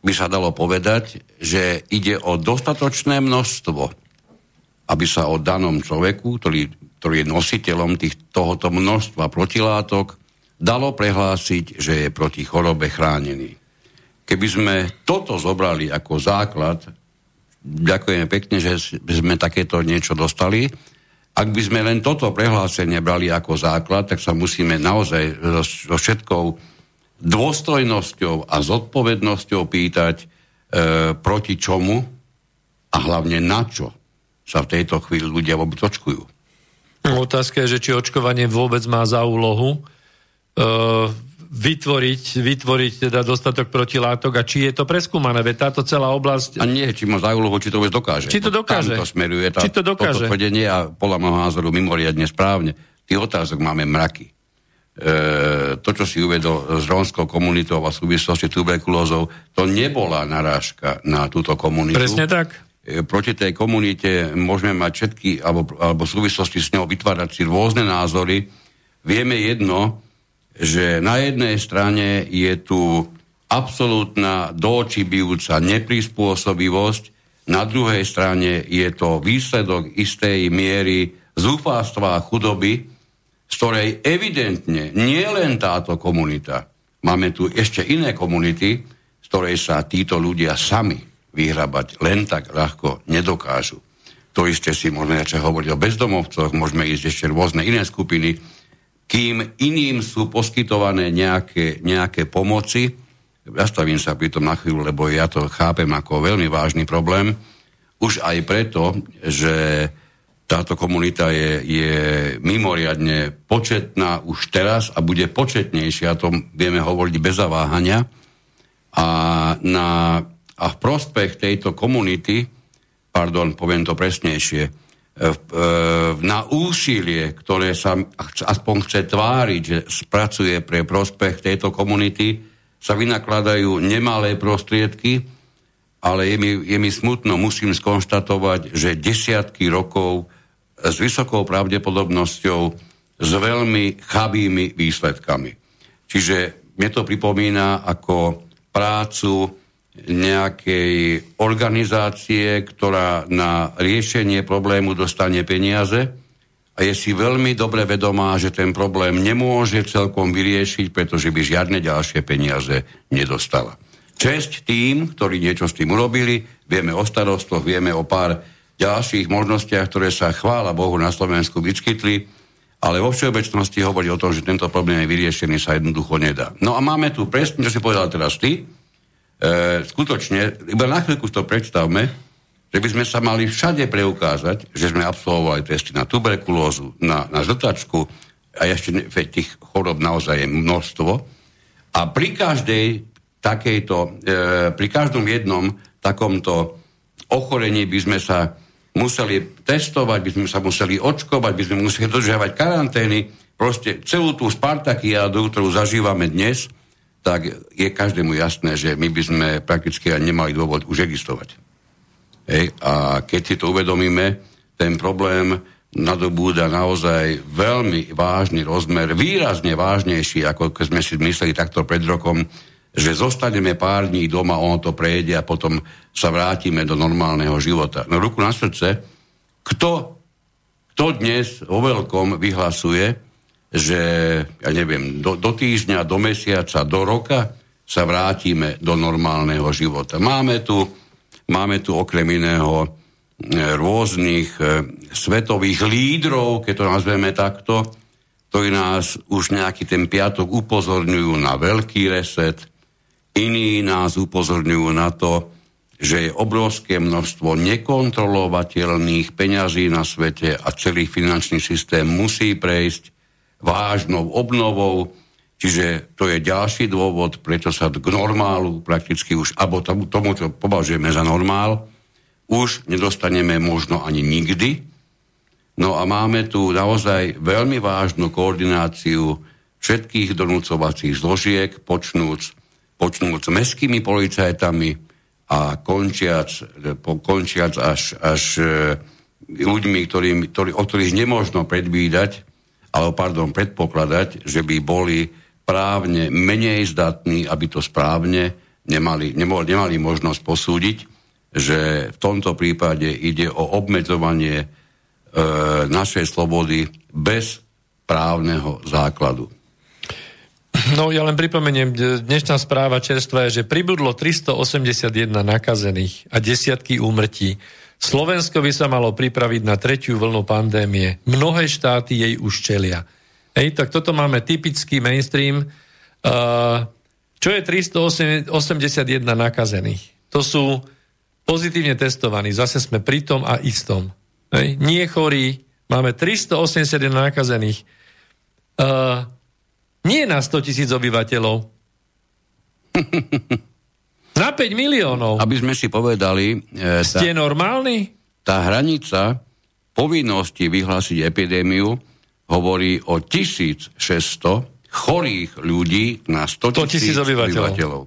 by sa dalo povedať, že ide o dostatočné množstvo, aby sa o danom človeku, ktorý, ktorý je nositeľom tých, tohoto množstva protilátok, dalo prehlásiť, že je proti chorobe chránený. Keby sme toto zobrali ako základ, ďakujeme pekne, že sme takéto niečo dostali, ak by sme len toto prehlásenie brali ako základ, tak sa musíme naozaj so všetkou dôstojnosťou a zodpovednosťou pýtať, e, proti čomu a hlavne na čo sa v tejto chvíli ľudia vôbec očkujú. Otázka je, že či očkovanie vôbec má za úlohu E, vytvoriť, vytvoriť teda dostatok protilátok a či je to preskúmané, veď táto celá oblasť... A nie, či má za úlohu, či to vôbec dokáže. Či to dokáže. Tam to smeruje tá, či to dokáže. toto tvrdenie a podľa môjho názoru mimoriadne správne. Tých otázok máme mraky. E, to, čo si uvedol s rómskou komunitou a súvislosti tuberkulózou, to nebola narážka na túto komunitu. Presne tak. E, proti tej komunite môžeme mať všetky, alebo, alebo v súvislosti s ňou vytvárať si rôzne názory. Vieme jedno, že na jednej strane je tu absolútna doočibujúca neprispôsobivosť, na druhej strane je to výsledok istej miery zúfalstva a chudoby, z ktorej evidentne nie len táto komunita, máme tu ešte iné komunity, z ktorej sa títo ľudia sami vyhrabať len tak ľahko nedokážu. To isté si môžeme hovoriť o bezdomovcoch, môžeme ísť ešte rôzne iné skupiny, kým iným sú poskytované nejaké, nejaké pomoci. Zastavím sa pri tom na chvíľu, lebo ja to chápem ako veľmi vážny problém. Už aj preto, že táto komunita je, je mimoriadne početná už teraz a bude početnejšia, o tom vieme hovoriť bez zaváhania. A, na, a v prospech tejto komunity, pardon, poviem to presnejšie, na úsilie, ktoré sa aspoň chce tváriť, že spracuje pre prospech tejto komunity, sa vynakladajú nemalé prostriedky, ale je mi, je mi smutno, musím skonštatovať, že desiatky rokov s vysokou pravdepodobnosťou s veľmi chabými výsledkami. Čiže mne to pripomína ako prácu nejakej organizácie, ktorá na riešenie problému dostane peniaze a je si veľmi dobre vedomá, že ten problém nemôže celkom vyriešiť, pretože by žiadne ďalšie peniaze nedostala. Česť tým, ktorí niečo s tým urobili, vieme o starostoch, vieme o pár ďalších možnostiach, ktoré sa chvála Bohu na Slovensku vyskytli, ale vo všeobecnosti hovorí o tom, že tento problém je vyriešený, sa jednoducho nedá. No a máme tu presne, čo si povedal teraz ty, e, skutočne, iba na chvíľku to predstavme, že by sme sa mali všade preukázať, že sme absolvovali testy na tuberkulózu, na, na žltačku a ešte tých chorob naozaj je množstvo. A pri každej takejto, e, pri každom jednom takomto ochorení by sme sa museli testovať, by sme sa museli očkovať, by sme museli dodržiavať karantény. Proste celú tú Spartakiádu, ktorú zažívame dnes, tak je každému jasné, že my by sme prakticky ani nemali dôvod už existovať. Hej. A keď si to uvedomíme, ten problém nadobúda naozaj veľmi vážny rozmer, výrazne vážnejší, ako keď sme si mysleli takto pred rokom, že zostaneme pár dní doma, ono to prejde a potom sa vrátime do normálneho života. No ruku na srdce, kto, kto dnes vo veľkom vyhlasuje, že, ja neviem, do, do týždňa, do mesiaca, do roka sa vrátime do normálneho života. Máme tu, máme tu okrem iného e, rôznych e, svetových lídrov, keď to nazveme takto, ktorí nás už nejaký ten piatok upozorňujú na veľký reset, Iní nás upozorňujú na to, že je obrovské množstvo nekontrolovateľných peňazí na svete a celý finančný systém musí prejsť vážnou obnovou, čiže to je ďalší dôvod, prečo sa k normálu prakticky už, alebo tomu, tomu čo považujeme za normál, už nedostaneme možno ani nikdy. No a máme tu naozaj veľmi vážnu koordináciu všetkých donúcovacích zložiek, počnúc počnúť s mestskými policajtami a končiac, končiac až, až e, ľuďmi, ktorý, ktorý, o ktorých nemôžno predvídať, alebo pardon, predpokladať, že by boli právne menej zdatní, aby to správne nemali, nemali, nemali možnosť posúdiť, že v tomto prípade ide o obmedzovanie e, našej slobody bez právneho základu. No ja len pripomeniem, dnešná správa čerstva je, že pribudlo 381 nakazených a desiatky úmrtí. Slovensko by sa malo pripraviť na tretiu vlnu pandémie. Mnohé štáty jej už čelia. Hej, tak toto máme typický mainstream. Uh, čo je 381 nakazených? To sú pozitívne testovaní. Zase sme pri tom a istom. Hej, nie chorí. Máme 381 nakazených. Uh, nie na 100 tisíc obyvateľov. [laughs] na 5 miliónov. Aby sme si povedali... E, Ste tá, normálni? Tá hranica povinnosti vyhlásiť epidémiu hovorí o 1600 chorých ľudí na 100 tisíc obyvateľov. obyvateľov.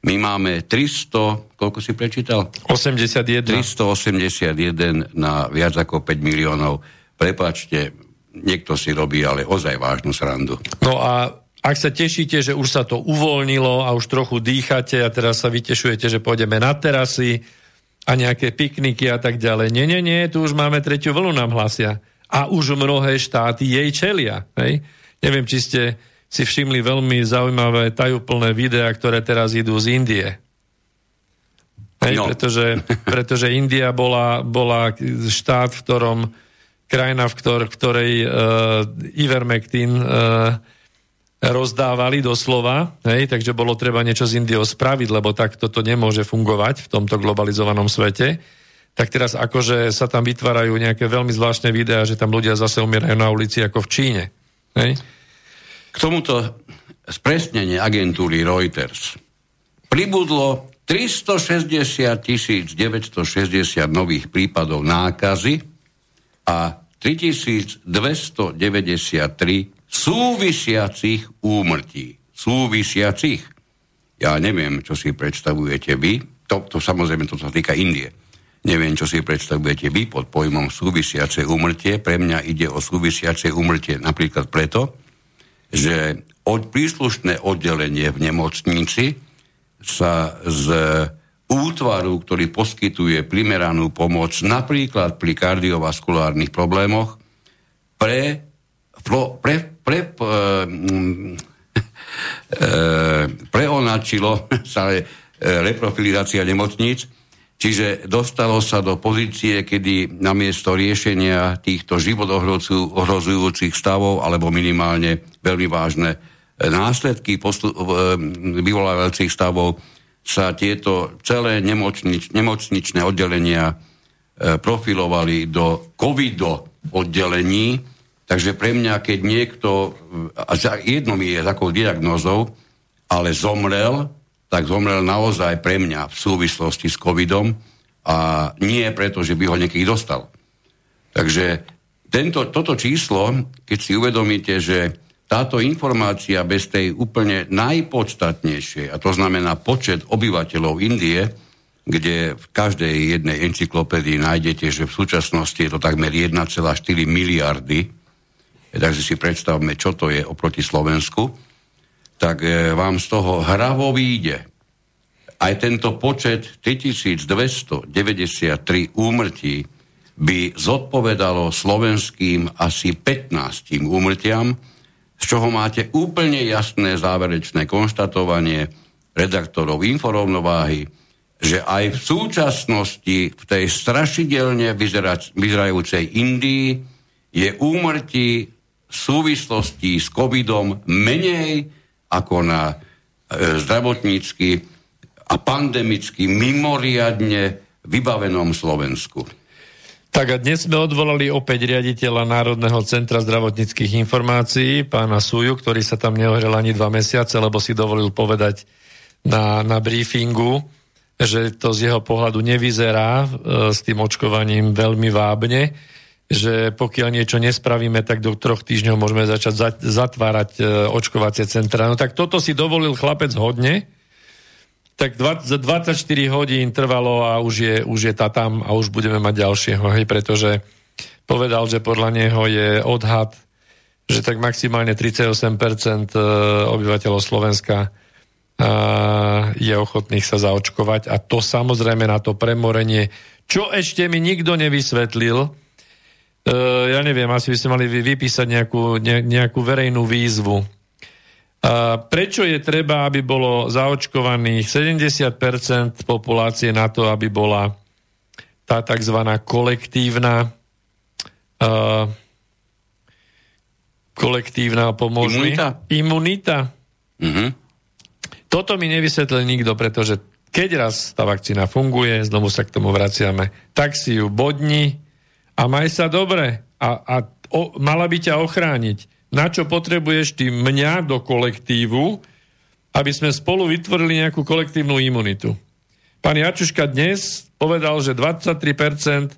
My máme 300, koľko si prečítal? 81. 381 na viac ako 5 miliónov. Prepačte, niekto si robí ale ozaj vážnu srandu. No a ak sa tešíte, že už sa to uvoľnilo a už trochu dýchate a teraz sa vytešujete, že pôjdeme na terasy a nejaké pikniky a tak ďalej. Nie, nie, nie, tu už máme tretiu vlnu nám hlasia. A už mnohé štáty jej čelia. Hej? Neviem, či ste si všimli veľmi zaujímavé tajúplné videá, ktoré teraz idú z Indie. Hej, no. pretože, pretože India bola, bola štát, v ktorom krajina, v, ktor, ktorej uh, Ivermectin uh, rozdávali doslova, hej, takže bolo treba niečo z Indiou spraviť, lebo tak toto nemôže fungovať v tomto globalizovanom svete. Tak teraz akože sa tam vytvárajú nejaké veľmi zvláštne videá, že tam ľudia zase umierajú na ulici ako v Číne. Hej? K tomuto spresnenie agentúry Reuters pribudlo 360 960 nových prípadov nákazy a 3293 súvisiacich úmrtí. Súvisiacich. Ja neviem, čo si predstavujete vy. To, to samozrejme, to sa týka Indie. Neviem, čo si predstavujete vy pod pojmom súvisiace úmrtie. Pre mňa ide o súvisiace úmrtie napríklad preto, že od príslušné oddelenie v nemocnici sa z útvaru, ktorý poskytuje primeranú pomoc napríklad pri kardiovaskulárnych problémoch, pre, pre, pre, pre, [laughs] preonačilo [laughs] sa reprofilizácia nemocníc, Čiže dostalo sa do pozície, kedy namiesto riešenia týchto život ohrozujúcich stavov, alebo minimálne veľmi vážne následky postu- vyvolávajúcich stavov, sa tieto celé nemocnič- nemocničné oddelenia profilovali do covido oddelení, takže pre mňa, keď niekto, a jedno mi je takou diagnózou, ale zomrel, tak zomrel naozaj pre mňa v súvislosti s covidom a nie preto, že by ho niekedy dostal. Takže tento, toto číslo, keď si uvedomíte, že táto informácia bez tej úplne najpodstatnejšej, a to znamená počet obyvateľov Indie, kde v každej jednej encyklopédii nájdete, že v súčasnosti je to takmer 1,4 miliardy, takže si predstavme, čo to je oproti Slovensku, tak e, vám z toho hravo výjde. Aj tento počet 3293 úmrtí by zodpovedalo slovenským asi 15 úmrtiam, z čoho máte úplne jasné záverečné konštatovanie redaktorov inforovnováhy, že aj v súčasnosti v tej strašidelne vyzerajúcej Indii je úmrtí v súvislosti s covidom menej ako na e, zdravotnícky a pandemicky mimoriadne vybavenom Slovensku. Tak a dnes sme odvolali opäť riaditeľa Národného centra zdravotníckých informácií, pána Suju, ktorý sa tam neohrel ani dva mesiace, lebo si dovolil povedať na, na briefingu, že to z jeho pohľadu nevyzerá e, s tým očkovaním veľmi vábne že pokiaľ niečo nespravíme, tak do troch týždňov môžeme začať zatvárať e, očkovacie centra. No tak toto si dovolil chlapec hodne, tak 20, 24 hodín trvalo a už je, už je tá tam a už budeme mať ďalšieho, hej, pretože povedal, že podľa neho je odhad, že tak maximálne 38% e, obyvateľov Slovenska e, je ochotných sa zaočkovať a to samozrejme na to premorenie, čo ešte mi nikto nevysvetlil, ja neviem, asi by ste mali vypísať nejakú, ne, nejakú verejnú výzvu. Uh, prečo je treba, aby bolo zaočkovaných 70% populácie na to, aby bola tá tzv. kolektívna uh, kolektívna pomôžu. Imunita. Imunita. Uh-huh. Toto mi nevysvetlil nikto, pretože keď raz tá vakcína funguje, znovu sa k tomu vraciame, tak si ju bodni, a maj sa dobre a, a o, mala by ťa ochrániť. Na čo potrebuješ ty mňa do kolektívu, aby sme spolu vytvorili nejakú kolektívnu imunitu. Pán Jačuška dnes povedal, že 23%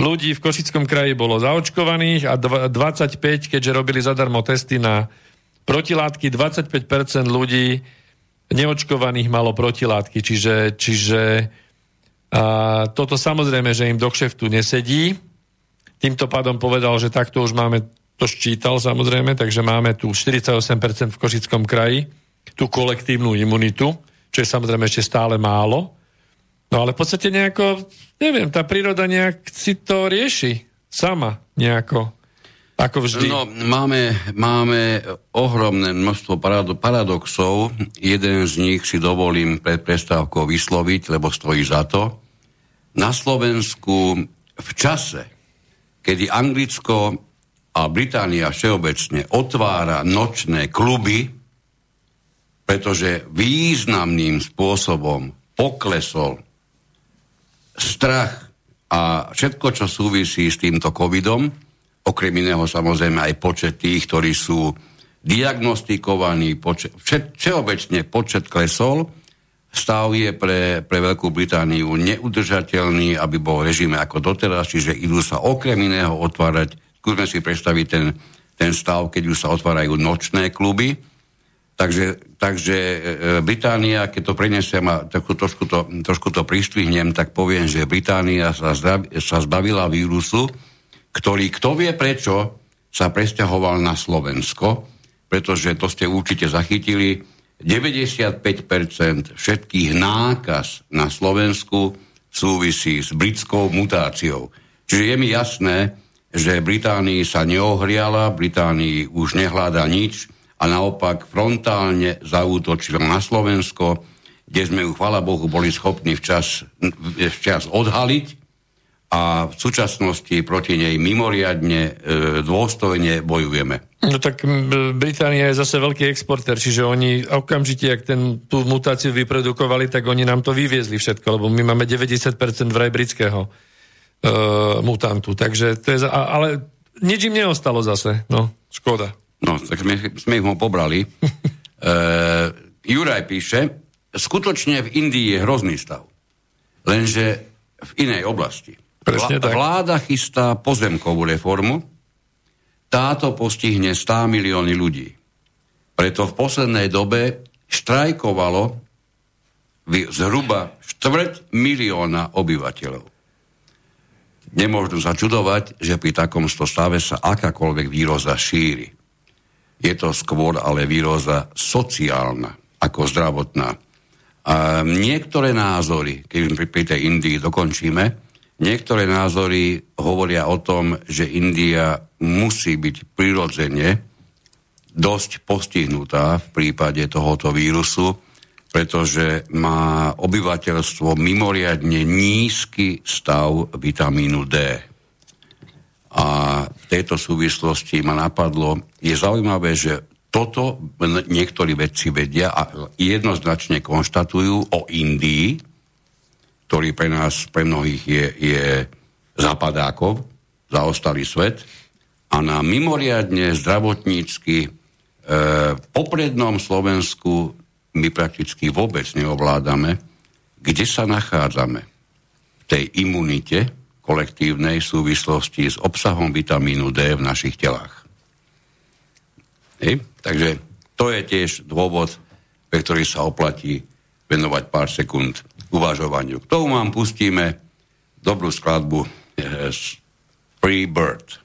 ľudí v Košickom kraji bolo zaočkovaných a 25, keďže robili zadarmo testy na protilátky, 25% ľudí neočkovaných malo protilátky. Čiže, čiže a toto samozrejme, že im do kšeftu nesedí, Týmto pádom povedal, že takto už máme, to ščítal samozrejme, takže máme tu 48% v Košickom kraji, tú kolektívnu imunitu, čo je samozrejme ešte stále málo. No ale v podstate nejako, neviem, tá príroda nejak si to rieši sama nejako. Ako vždy. No, máme, máme ohromné množstvo paradoxov. Jeden z nich si dovolím pred prestávkou vysloviť, lebo stojí za to. Na Slovensku v čase, kedy Anglicko a Británia všeobecne otvára nočné kluby, pretože významným spôsobom poklesol strach a všetko, čo súvisí s týmto covidom, okrem iného samozrejme aj počet tých, ktorí sú diagnostikovaní, počet, všeobecne počet klesol, Stav je pre, pre Veľkú Britániu neudržateľný, aby bol režime ako doteraz, čiže idú sa okrem iného otvárať, skúsme si predstaviť ten, ten stav, keď už sa otvárajú nočné kluby. Takže, takže e, Británia, keď to prenesem a trošku, trošku, to, trošku to pristvihnem, tak poviem, že Británia sa, zdrav, sa zbavila vírusu, ktorý, kto vie prečo, sa presťahoval na Slovensko, pretože to ste určite zachytili, 95% všetkých nákaz na Slovensku súvisí s britskou mutáciou. Čiže je mi jasné, že Británii sa neohriala, Británii už nehľada nič a naopak frontálne zaútočila na Slovensko. kde sme ju, chvala Bohu, boli schopní včas, včas odhaliť a v súčasnosti proti nej mimoriadne e, dôstojne bojujeme. No tak Británia je zase veľký exporter, čiže oni okamžite, ak ten, tú mutáciu vyprodukovali, tak oni nám to vyviezli všetko, lebo my máme 90% vraj britského e, mutantu. Takže to je, ale nič im neostalo zase, no, škoda. No, tak sme, sme ich ho pobrali. [laughs] e, Juraj píše, skutočne v Indii je hrozný stav. Lenže v inej oblasti. Presne Vla, tak. Vláda chystá pozemkovú reformu, táto postihne 100 milióny ľudí. Preto v poslednej dobe štrajkovalo zhruba štvrť milióna obyvateľov. Nemôžno sa čudovať, že pri takomto stave sa akákoľvek výroza šíri. Je to skôr ale výroza sociálna ako zdravotná. A niektoré názory, keď pri tej Indii dokončíme, niektoré názory hovoria o tom, že India musí byť prirodzene dosť postihnutá v prípade tohoto vírusu, pretože má obyvateľstvo mimoriadne nízky stav vitamínu D. A v tejto súvislosti ma napadlo, je zaujímavé, že toto niektorí vedci vedia a jednoznačne konštatujú o Indii, ktorý pre nás, pre mnohých je, je zapadákov, zaostalý svet, a na mimoriadne zdravotnícky e, poprednom Slovensku my prakticky vôbec neovládame, kde sa nachádzame v tej imunite kolektívnej súvislosti s obsahom vitamínu D v našich telách. Hej? Takže to je tiež dôvod, pre ktorý sa oplatí venovať pár sekúnd uvažovaniu. K tomu vám pustíme dobrú skladbu yes, Free Bird.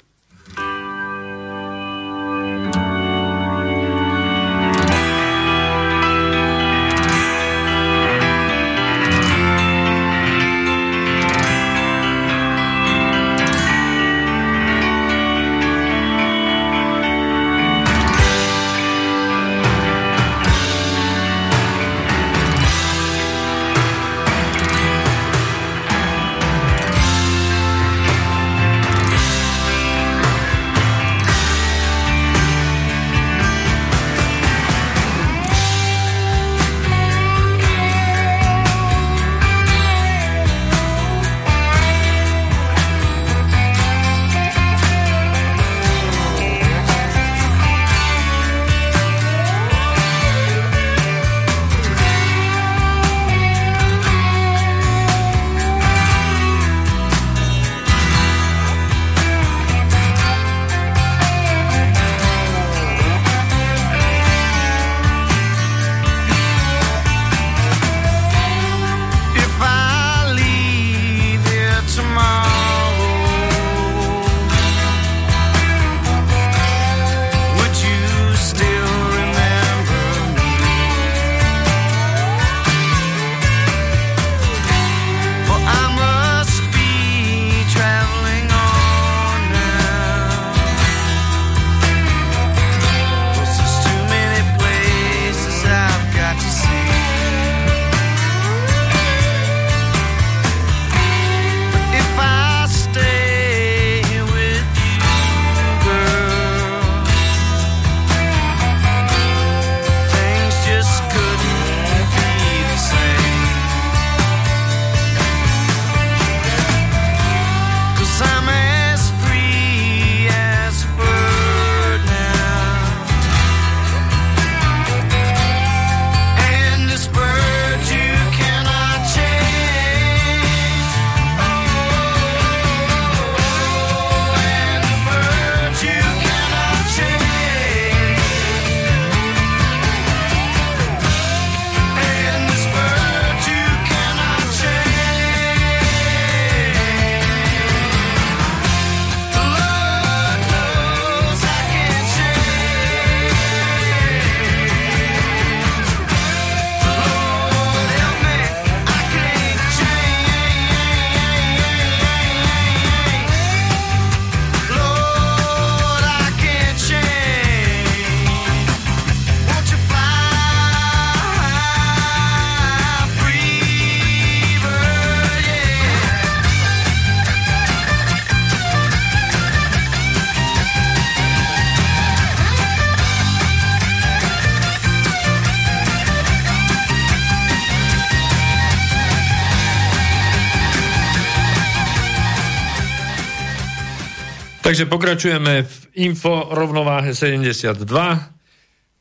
Takže pokračujeme v info rovnováhe 72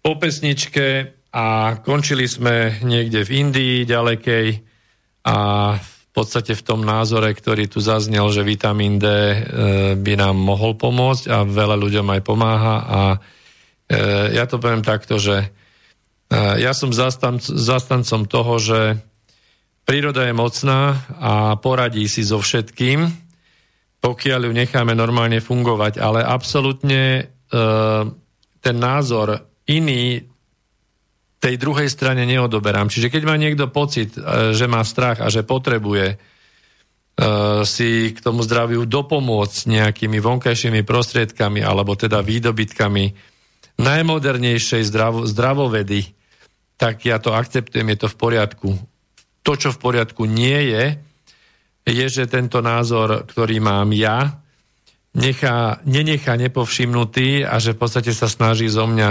po pesničke a končili sme niekde v Indii ďalekej a v podstate v tom názore, ktorý tu zaznel, že vitamín D e, by nám mohol pomôcť a veľa ľuďom aj pomáha a e, ja to poviem takto, že e, ja som zastan, zastancom toho, že príroda je mocná a poradí si so všetkým, pokiaľ ju necháme normálne fungovať. Ale absolútne e, ten názor iný tej druhej strane neodoberám. Čiže keď má niekto pocit, e, že má strach a že potrebuje e, si k tomu zdraviu dopomôcť nejakými vonkajšími prostriedkami alebo teda výdobytkami najmodernejšej zdravo, zdravovedy, tak ja to akceptujem, je to v poriadku. To, čo v poriadku nie je, je, že tento názor, ktorý mám ja, nechá, nenechá nepovšimnutý a že v podstate sa snaží zo mňa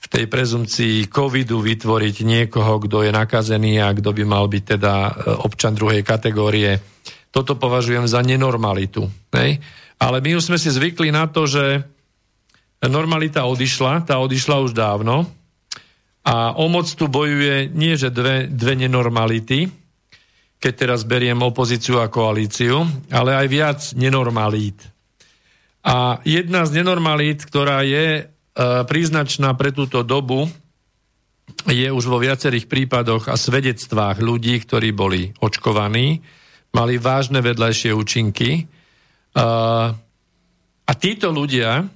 v tej prezumcii covidu vytvoriť niekoho, kto je nakazený a kto by mal byť teda e, občan druhej kategórie. Toto považujem za nenormalitu. Hej? Ale my už sme si zvykli na to, že normalita odišla, tá odišla už dávno a o moc tu bojuje nie, že dve, dve nenormality, keď teraz beriem opozíciu a koalíciu, ale aj viac nenormalít. A jedna z nenormalít, ktorá je e, príznačná pre túto dobu, je už vo viacerých prípadoch a svedectvách ľudí, ktorí boli očkovaní, mali vážne vedľajšie účinky. E, a títo ľudia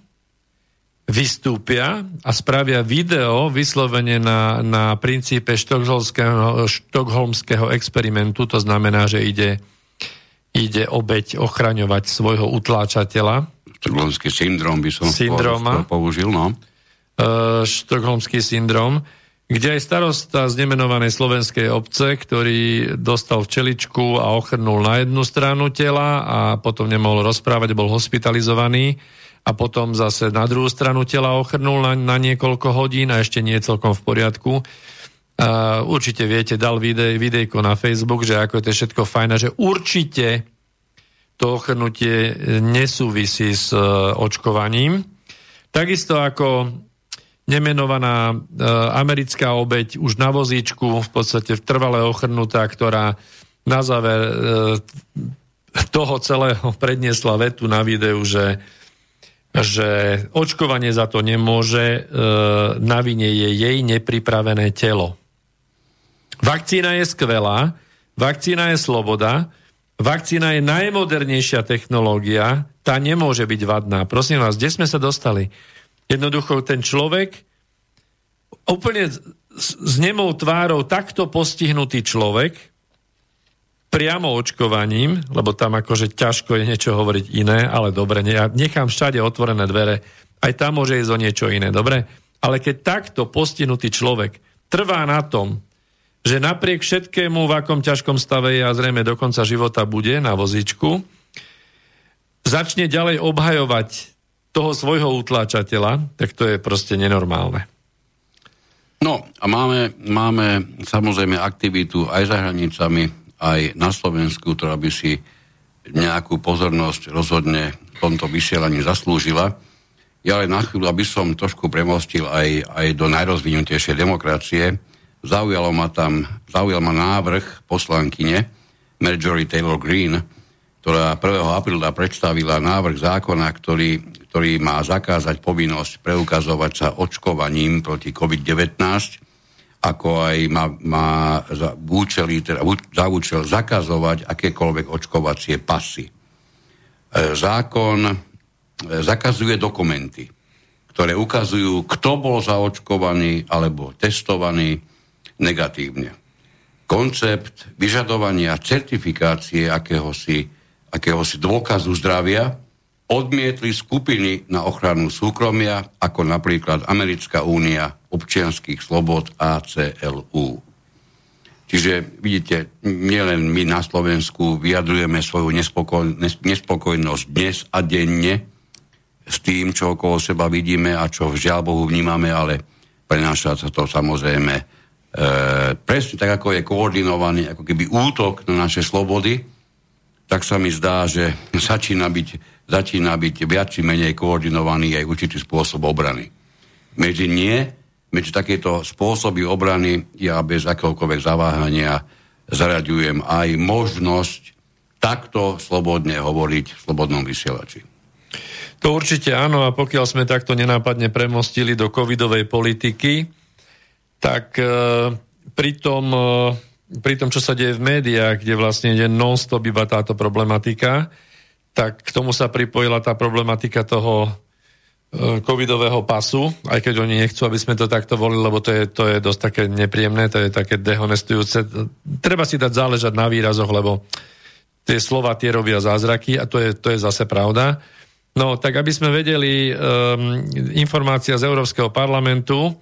vystúpia a spravia video vyslovene na, na princípe štokholmského, štokholmského experimentu, to znamená, že ide, ide obeď ochraňovať svojho utláčateľa. Štokholmský syndrom by som Syndroma. použil, no. Uh, štokholmský syndrom, kde aj starosta z nemenovanej slovenskej obce, ktorý dostal včeličku a ochrnul na jednu stranu tela a potom nemohol rozprávať, bol hospitalizovaný a potom zase na druhú stranu tela ochrnul na, na niekoľko hodín a ešte nie celkom v poriadku. Uh, určite viete, dal videj, videjko na Facebook, že ako je to všetko fajn že určite to ochrnutie nesúvisí s uh, očkovaním. Takisto ako nemenovaná uh, americká obeď už na vozíčku, v podstate trvale ochrnutá, ktorá na záver uh, toho celého predniesla vetu na videu, že že očkovanie za to nemôže, e, na vine je jej nepripravené telo. Vakcína je skvelá, vakcína je sloboda, vakcína je najmodernejšia technológia, tá nemôže byť vadná. Prosím vás, kde sme sa dostali? Jednoducho ten človek, úplne s nemou tvárou takto postihnutý človek, priamo očkovaním, lebo tam akože ťažko je niečo hovoriť iné, ale dobre, ja nechám všade otvorené dvere, aj tam môže ísť o niečo iné, dobre? Ale keď takto postihnutý človek trvá na tom, že napriek všetkému, v akom ťažkom stave je a zrejme do konca života bude na vozíčku, začne ďalej obhajovať toho svojho utláčateľa, tak to je proste nenormálne. No a máme, máme samozrejme aktivitu aj za hranicami, aj na Slovensku, ktorá by si nejakú pozornosť rozhodne v tomto vysielaní zaslúžila. Ja ale na chvíľu, aby som trošku premostil aj, aj do najrozvinutejšej demokracie, zaujalo ma tam, zaujal ma návrh poslankyne Marjorie Taylor Green, ktorá 1. apríla predstavila návrh zákona, ktorý, ktorý má zakázať povinnosť preukazovať sa očkovaním proti COVID-19 ako aj má, má za, účely, teda, za účel zakazovať akékoľvek očkovacie pasy. E, zákon e, zakazuje dokumenty, ktoré ukazujú, kto bol zaočkovaný alebo testovaný negatívne. Koncept vyžadovania certifikácie akéhosi, akéhosi dôkazu zdravia odmietli skupiny na ochranu súkromia, ako napríklad Americká únia občianských slobod ACLU. Čiže vidíte, nielen my na Slovensku vyjadrujeme svoju nespokoj, nespokojnosť dnes a denne s tým, čo okolo seba vidíme a čo v Bohu vnímame, ale prenáša sa to samozrejme e, presne tak, ako je koordinovaný ako keby útok na naše slobody, tak sa mi zdá, že [laughs] začína byť, začína byť viac či menej koordinovaný aj určitý spôsob obrany. Medzi nie, medzi takéto spôsoby obrany ja bez akéhokoľvek zaváhania zaraďujem aj možnosť takto slobodne hovoriť v slobodnom vysielači. To určite áno a pokiaľ sme takto nenápadne premostili do covidovej politiky, tak e, pri tom, e, pri tom, čo sa deje v médiách, kde vlastne je non-stop iba táto problematika, tak k tomu sa pripojila tá problematika toho e, covidového pasu, aj keď oni nechcú, aby sme to takto volili, lebo to je, to je dosť také nepríjemné, to je také dehonestujúce. Treba si dať záležať na výrazoch, lebo tie slova tie robia zázraky a to je, to je zase pravda. No, tak aby sme vedeli, um, informácia z Európskeho parlamentu,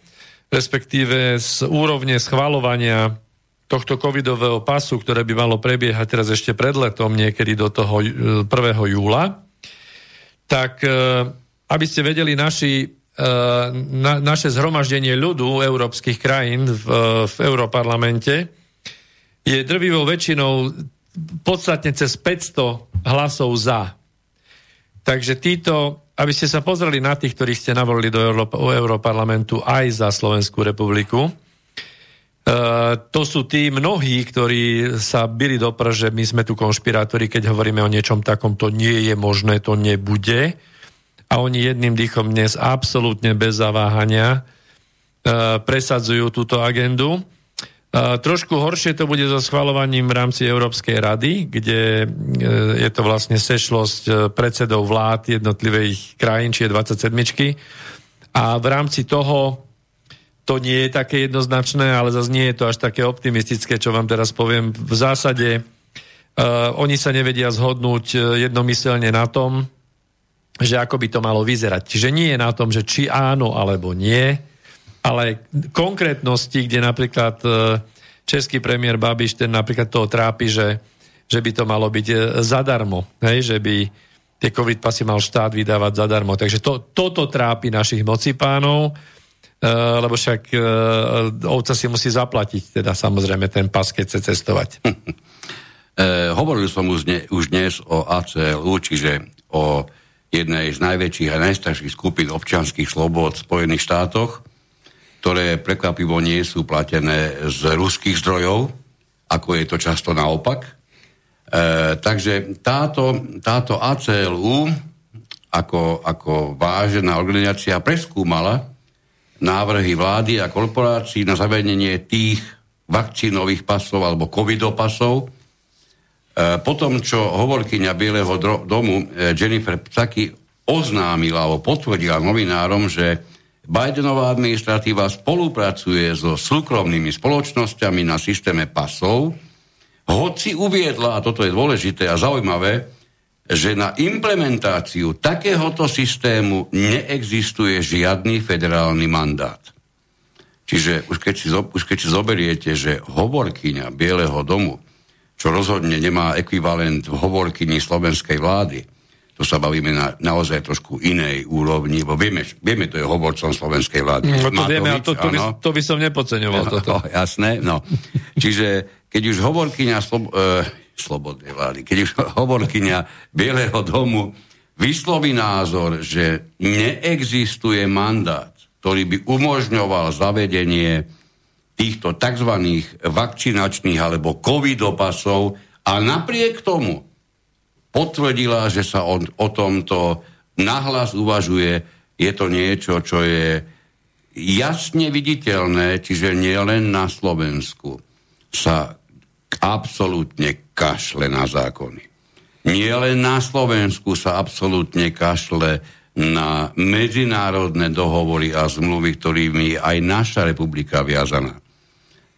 respektíve z úrovne schvalovania tohto covidového pasu, ktoré by malo prebiehať teraz ešte pred letom, niekedy do toho 1. júla, tak uh, aby ste vedeli naši, uh, na, naše zhromaždenie ľudu európskych krajín v, v Európarlamente je drvivou väčšinou podstatne cez 500 hlasov za. Takže títo, aby ste sa pozreli na tých, ktorých ste navolili do Európa, Európarlamentu aj za Slovenskú republiku, Uh, to sú tí mnohí, ktorí sa byli do že my sme tu konšpirátori, keď hovoríme o niečom takom, to nie je možné, to nebude. A oni jedným dýchom dnes absolútne bez zaváhania uh, presadzujú túto agendu. Trošku horšie to bude so schvalovaním v rámci Európskej rady, kde e, je to vlastne sešlosť e, predsedov vlád jednotlivých krajín, či je 27. A v rámci toho to nie je také jednoznačné, ale zase nie je to až také optimistické, čo vám teraz poviem. V zásade uh, oni sa nevedia zhodnúť jednomyselne na tom, že ako by to malo vyzerať. Čiže nie je na tom, že či áno alebo nie, ale konkrétnosti, kde napríklad e, český premiér Babiš ten napríklad toho trápi, že, že by to malo byť e, zadarmo, hej, že by tie covid pasy mal štát vydávať zadarmo. Takže to, toto trápi našich mocipánov, e, lebo však ovca si musí zaplatiť, teda samozrejme ten pas, keď chce cestovať. [laughs] E, hovoril som už, ne, už dnes o ACLU, čiže o jednej z najväčších a najstarších skupín občianských slobod v Spojených štátoch ktoré prekvapivo nie sú platené z ruských zdrojov, ako je to často naopak. E, takže táto, táto ACLU ako, ako vážená organizácia preskúmala návrhy vlády a korporácií na zavedenie tých vakcínových pasov alebo covidopasov. E, potom, čo hovorkyňa Bieleho domu e, Jennifer Psaki oznámila alebo potvrdila novinárom, že Bidenová administratíva spolupracuje so súkromnými spoločnosťami na systéme pasov, hoci uviedla, a toto je dôležité a zaujímavé, že na implementáciu takéhoto systému neexistuje žiadny federálny mandát. Čiže už keď si, už keď si zoberiete, že hovorkyňa Bieleho domu, čo rozhodne nemá ekvivalent v hovorkyni slovenskej vlády, to sa bavíme na naozaj trošku inej úrovni, bo vieme, vieme to je hovorcom slovenskej vlády. No to vieme, ale to, to, by, to by som nepodceňoval. No, [laughs] toto. No, jasné, no. Čiže keď už hovorkyňa e, slobodnej vlády, keď už [laughs] hovorkyňa Bieleho domu vysloví názor, že neexistuje mandát, ktorý by umožňoval zavedenie týchto tzv. vakcinačných alebo covidopasov a napriek tomu potvrdila, že sa o, o tomto nahlas uvažuje. Je to niečo, čo je jasne viditeľné, čiže nie len na Slovensku sa absolútne kašle na zákony. Nie len na Slovensku sa absolútne kašle na medzinárodné dohovory a zmluvy, ktorými je aj naša republika viazaná.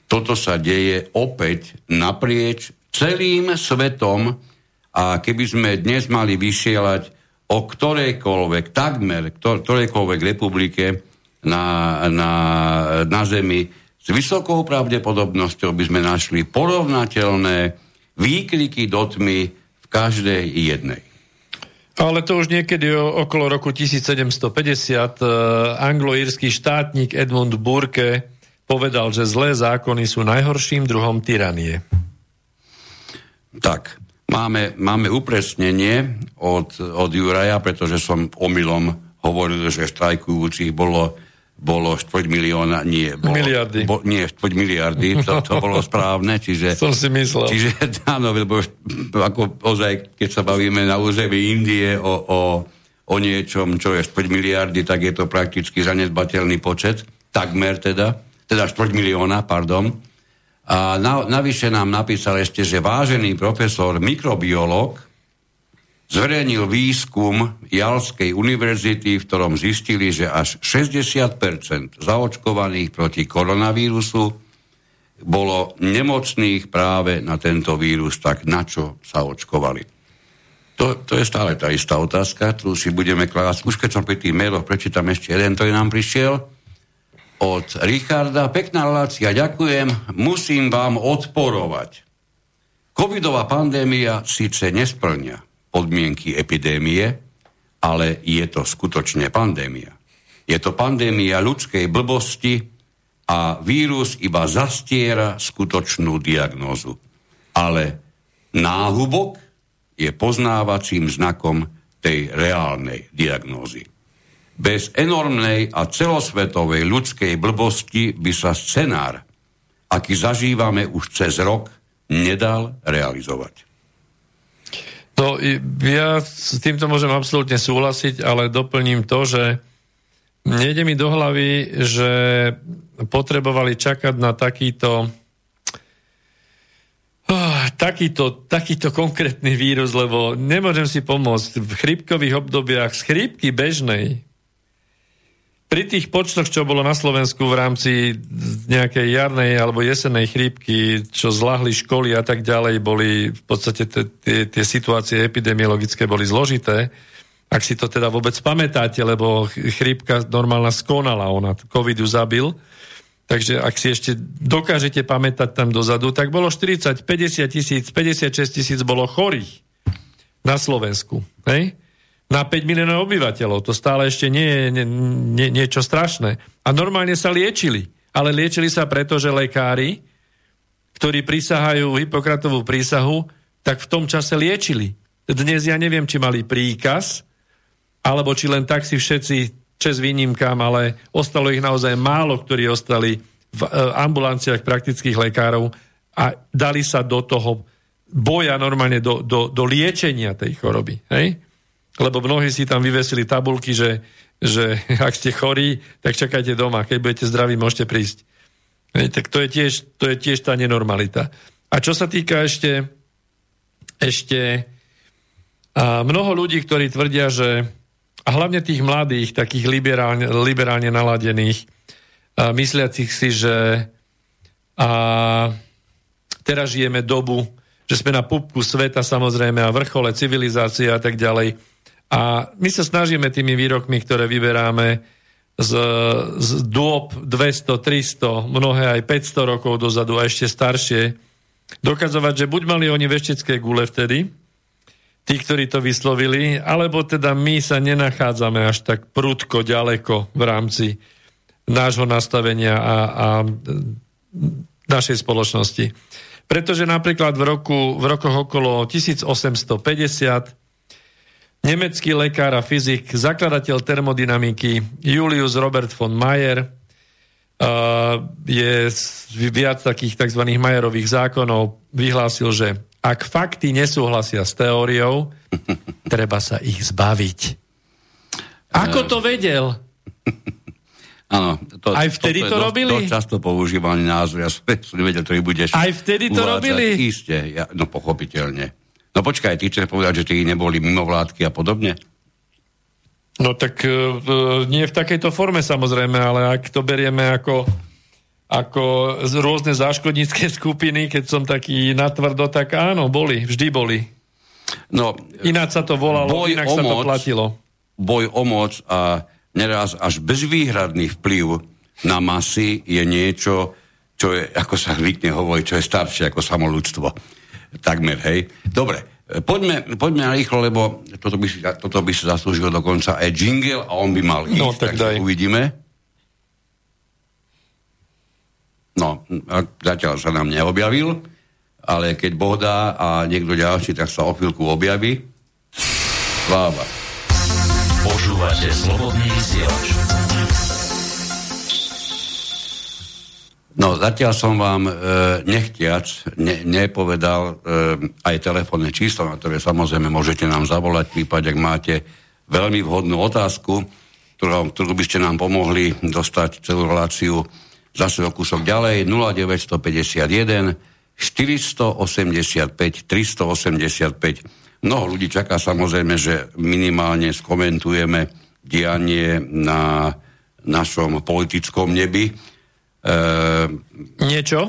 Toto sa deje opäť naprieč celým svetom, a keby sme dnes mali vysielať o ktorejkoľvek, takmer ktorejkoľvek republike na, na, na Zemi, s vysokou pravdepodobnosťou by sme našli porovnateľné výkriky do tmy v každej jednej. Ale to už niekedy okolo roku 1750 uh, anglo-írsky štátnik Edmund Burke povedal, že zlé zákony sú najhorším druhom tyranie. Tak, Máme, máme upresnenie od, od Juraja, pretože som omylom hovoril, že štrajkujúcich bolo, bolo 4 milióna, nie, bolo, miliardy. Bo, nie, 4 miliardy, to, to bolo správne, čiže... [laughs] Som si myslel. Čiže áno, lebo ako ozaj, keď sa bavíme na území Indie o, o, o niečom, čo je 4 miliardy, tak je to prakticky zanedbateľný počet, takmer teda, teda 4 milióna, pardon. A na, navyše nám napísal ešte, že vážený profesor mikrobiolog zverejnil výskum Jalskej univerzity, v ktorom zistili, že až 60% zaočkovaných proti koronavírusu bolo nemocných práve na tento vírus, tak na čo sa očkovali? To, to je stále tá istá otázka, ktorú si budeme klásť. Už keď som pri tých mailoch prečítam ešte jeden, ktorý nám prišiel od Richarda. Pekná relácia, ďakujem. Musím vám odporovať. Covidová pandémia síce nesplňa podmienky epidémie, ale je to skutočne pandémia. Je to pandémia ľudskej blbosti a vírus iba zastiera skutočnú diagnózu. Ale náhubok je poznávacím znakom tej reálnej diagnózy. Bez enormnej a celosvetovej ľudskej blbosti by sa scenár, aký zažívame už cez rok, nedal realizovať. No, ja s týmto môžem absolútne súhlasiť, ale doplním to, že nejde mi do hlavy, že potrebovali čakať na takýto oh, takýto, takýto konkrétny vírus, lebo nemôžem si pomôcť v chrípkových obdobiach z chrípky bežnej pri tých počtoch, čo bolo na Slovensku v rámci nejakej jarnej alebo jesenej chrípky, čo zlahli školy a tak ďalej, boli v podstate tie situácie epidemiologické boli zložité. Ak si to teda vôbec pamätáte, lebo chrípka normálna skonala, ona COVID ju zabil. Takže ak si ešte dokážete pamätať tam dozadu, tak bolo 40, 50 tisíc, 56 tisíc bolo chorých na Slovensku. Hej? Na 5 miliónov obyvateľov. To stále ešte nie je nie, nie, niečo strašné. A normálne sa liečili. Ale liečili sa preto, že lekári, ktorí prisahajú Hipokratovú prísahu, tak v tom čase liečili. Dnes ja neviem, či mali príkaz, alebo či len tak si všetci čes výnimkám, ale ostalo ich naozaj málo, ktorí ostali v e, ambulanciách praktických lekárov a dali sa do toho boja normálne do, do, do liečenia tej choroby. Hej? Lebo mnohí si tam vyvesili tabulky, že, že [laughs] ak ste chorí, tak čakajte doma, keď budete zdraví, môžete prísť. Hej, tak to je, tiež, to je tiež tá nenormalita. A čo sa týka ešte, ešte a mnoho ľudí, ktorí tvrdia, že a hlavne tých mladých, takých liberálne, liberálne naladených, a mysliacich si, že a teraz žijeme dobu, že sme na pupku sveta samozrejme a vrchole civilizácie a tak ďalej a my sa snažíme tými výrokmi, ktoré vyberáme z, z dôb 200, 300, mnohé aj 500 rokov dozadu a ešte staršie, dokazovať, že buď mali oni veštecké gule vtedy, tí, ktorí to vyslovili, alebo teda my sa nenachádzame až tak prudko ďaleko v rámci nášho nastavenia a, a našej spoločnosti. Pretože napríklad v, roku, v rokoch okolo 1850 nemecký lekár a fyzik, zakladateľ termodynamiky Julius Robert von Mayer, je viac takých tzv. Mayerových zákonov, vyhlásil, že ak fakty nesúhlasia s teóriou, [laughs] treba sa ich zbaviť. Ako to vedel? Áno, to, Aj vtedy to, to robili? To často používaný názor, ja som nevedel, ktorý budeš Aj vtedy to uvádzať. robili? Isté, ja, no pochopiteľne. No počkaj, ty chceš povedať, že tí neboli mimovládky a podobne? No tak uh, nie v takejto forme samozrejme, ale ak to berieme ako, ako rôzne záškodnícke [laughs] skupiny, keď som taký natvrdo, tak áno, boli, vždy boli. No, ináč sa to volalo, boj inak sa moc, to platilo. Boj o moc a neraz až bezvýhradný vplyv na masy je niečo, čo je, ako sa zvykne hovoriť, čo je staršie ako samo ľudstvo takmer, hej. Dobre, poďme, poďme na rýchlo, lebo toto by, si, toto by si zaslúžil dokonca aj jingle a on by mal ísť, no, tak daj. uvidíme. No, zatiaľ sa nám neobjavil. ale keď Boh dá a niekto ďalší, tak sa o chvíľku objaví. Sláva. Počúvate slobodný vysielač. No, zatiaľ som vám e, nechtiac ne, nepovedal e, aj telefónne číslo, na ktoré samozrejme môžete nám zavolať, v prípade, ak máte veľmi vhodnú otázku, ktorú, ktorú by ste nám pomohli dostať celú reláciu zase o kúsok ďalej, 0951 485 385. Mnoho ľudí čaká samozrejme, že minimálne skomentujeme dianie na našom politickom nebi Niečo?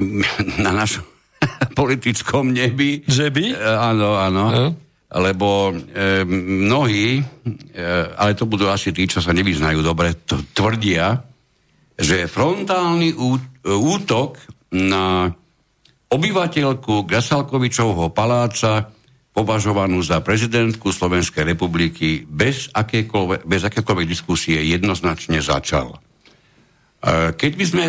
[laughs] Na našom [laughs] politickom nebi. Že by? Uh, áno, áno. Uh. Lebo uh, mnohí, uh, ale to budú asi tí, čo sa nevyznajú dobre, to tvrdia, že frontálny útok na obyvateľku Gasalkovičovho paláca považovanú za prezidentku Slovenskej republiky bez, bez akékoľvek diskusie jednoznačne začal. Keď by sme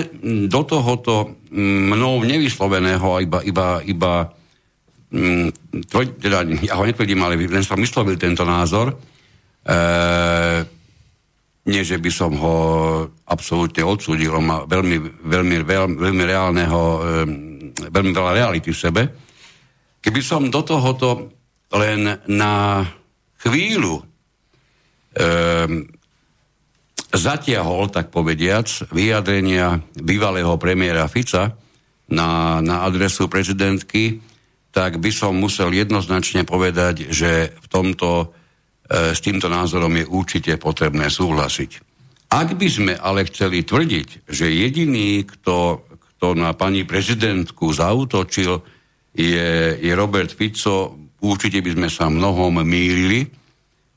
do tohoto mnou nevysloveného, iba, iba, iba teda, ja ho netvrdím, ale len som vyslovil tento názor, e, nie, že by som ho absolútne odsúdil, on má veľmi, veľmi, veľmi, veľmi reálneho, e, veľmi veľa reality v sebe. Keby som do tohoto len na chvíľu e, zatiahol, tak povediac, vyjadrenia bývalého premiéra Fica na, na adresu prezidentky, tak by som musel jednoznačne povedať, že v tomto, e, s týmto názorom je určite potrebné súhlasiť. Ak by sme ale chceli tvrdiť, že jediný, kto, kto na pani prezidentku zautočil, je, je Robert Fico, určite by sme sa mnohom mýlili,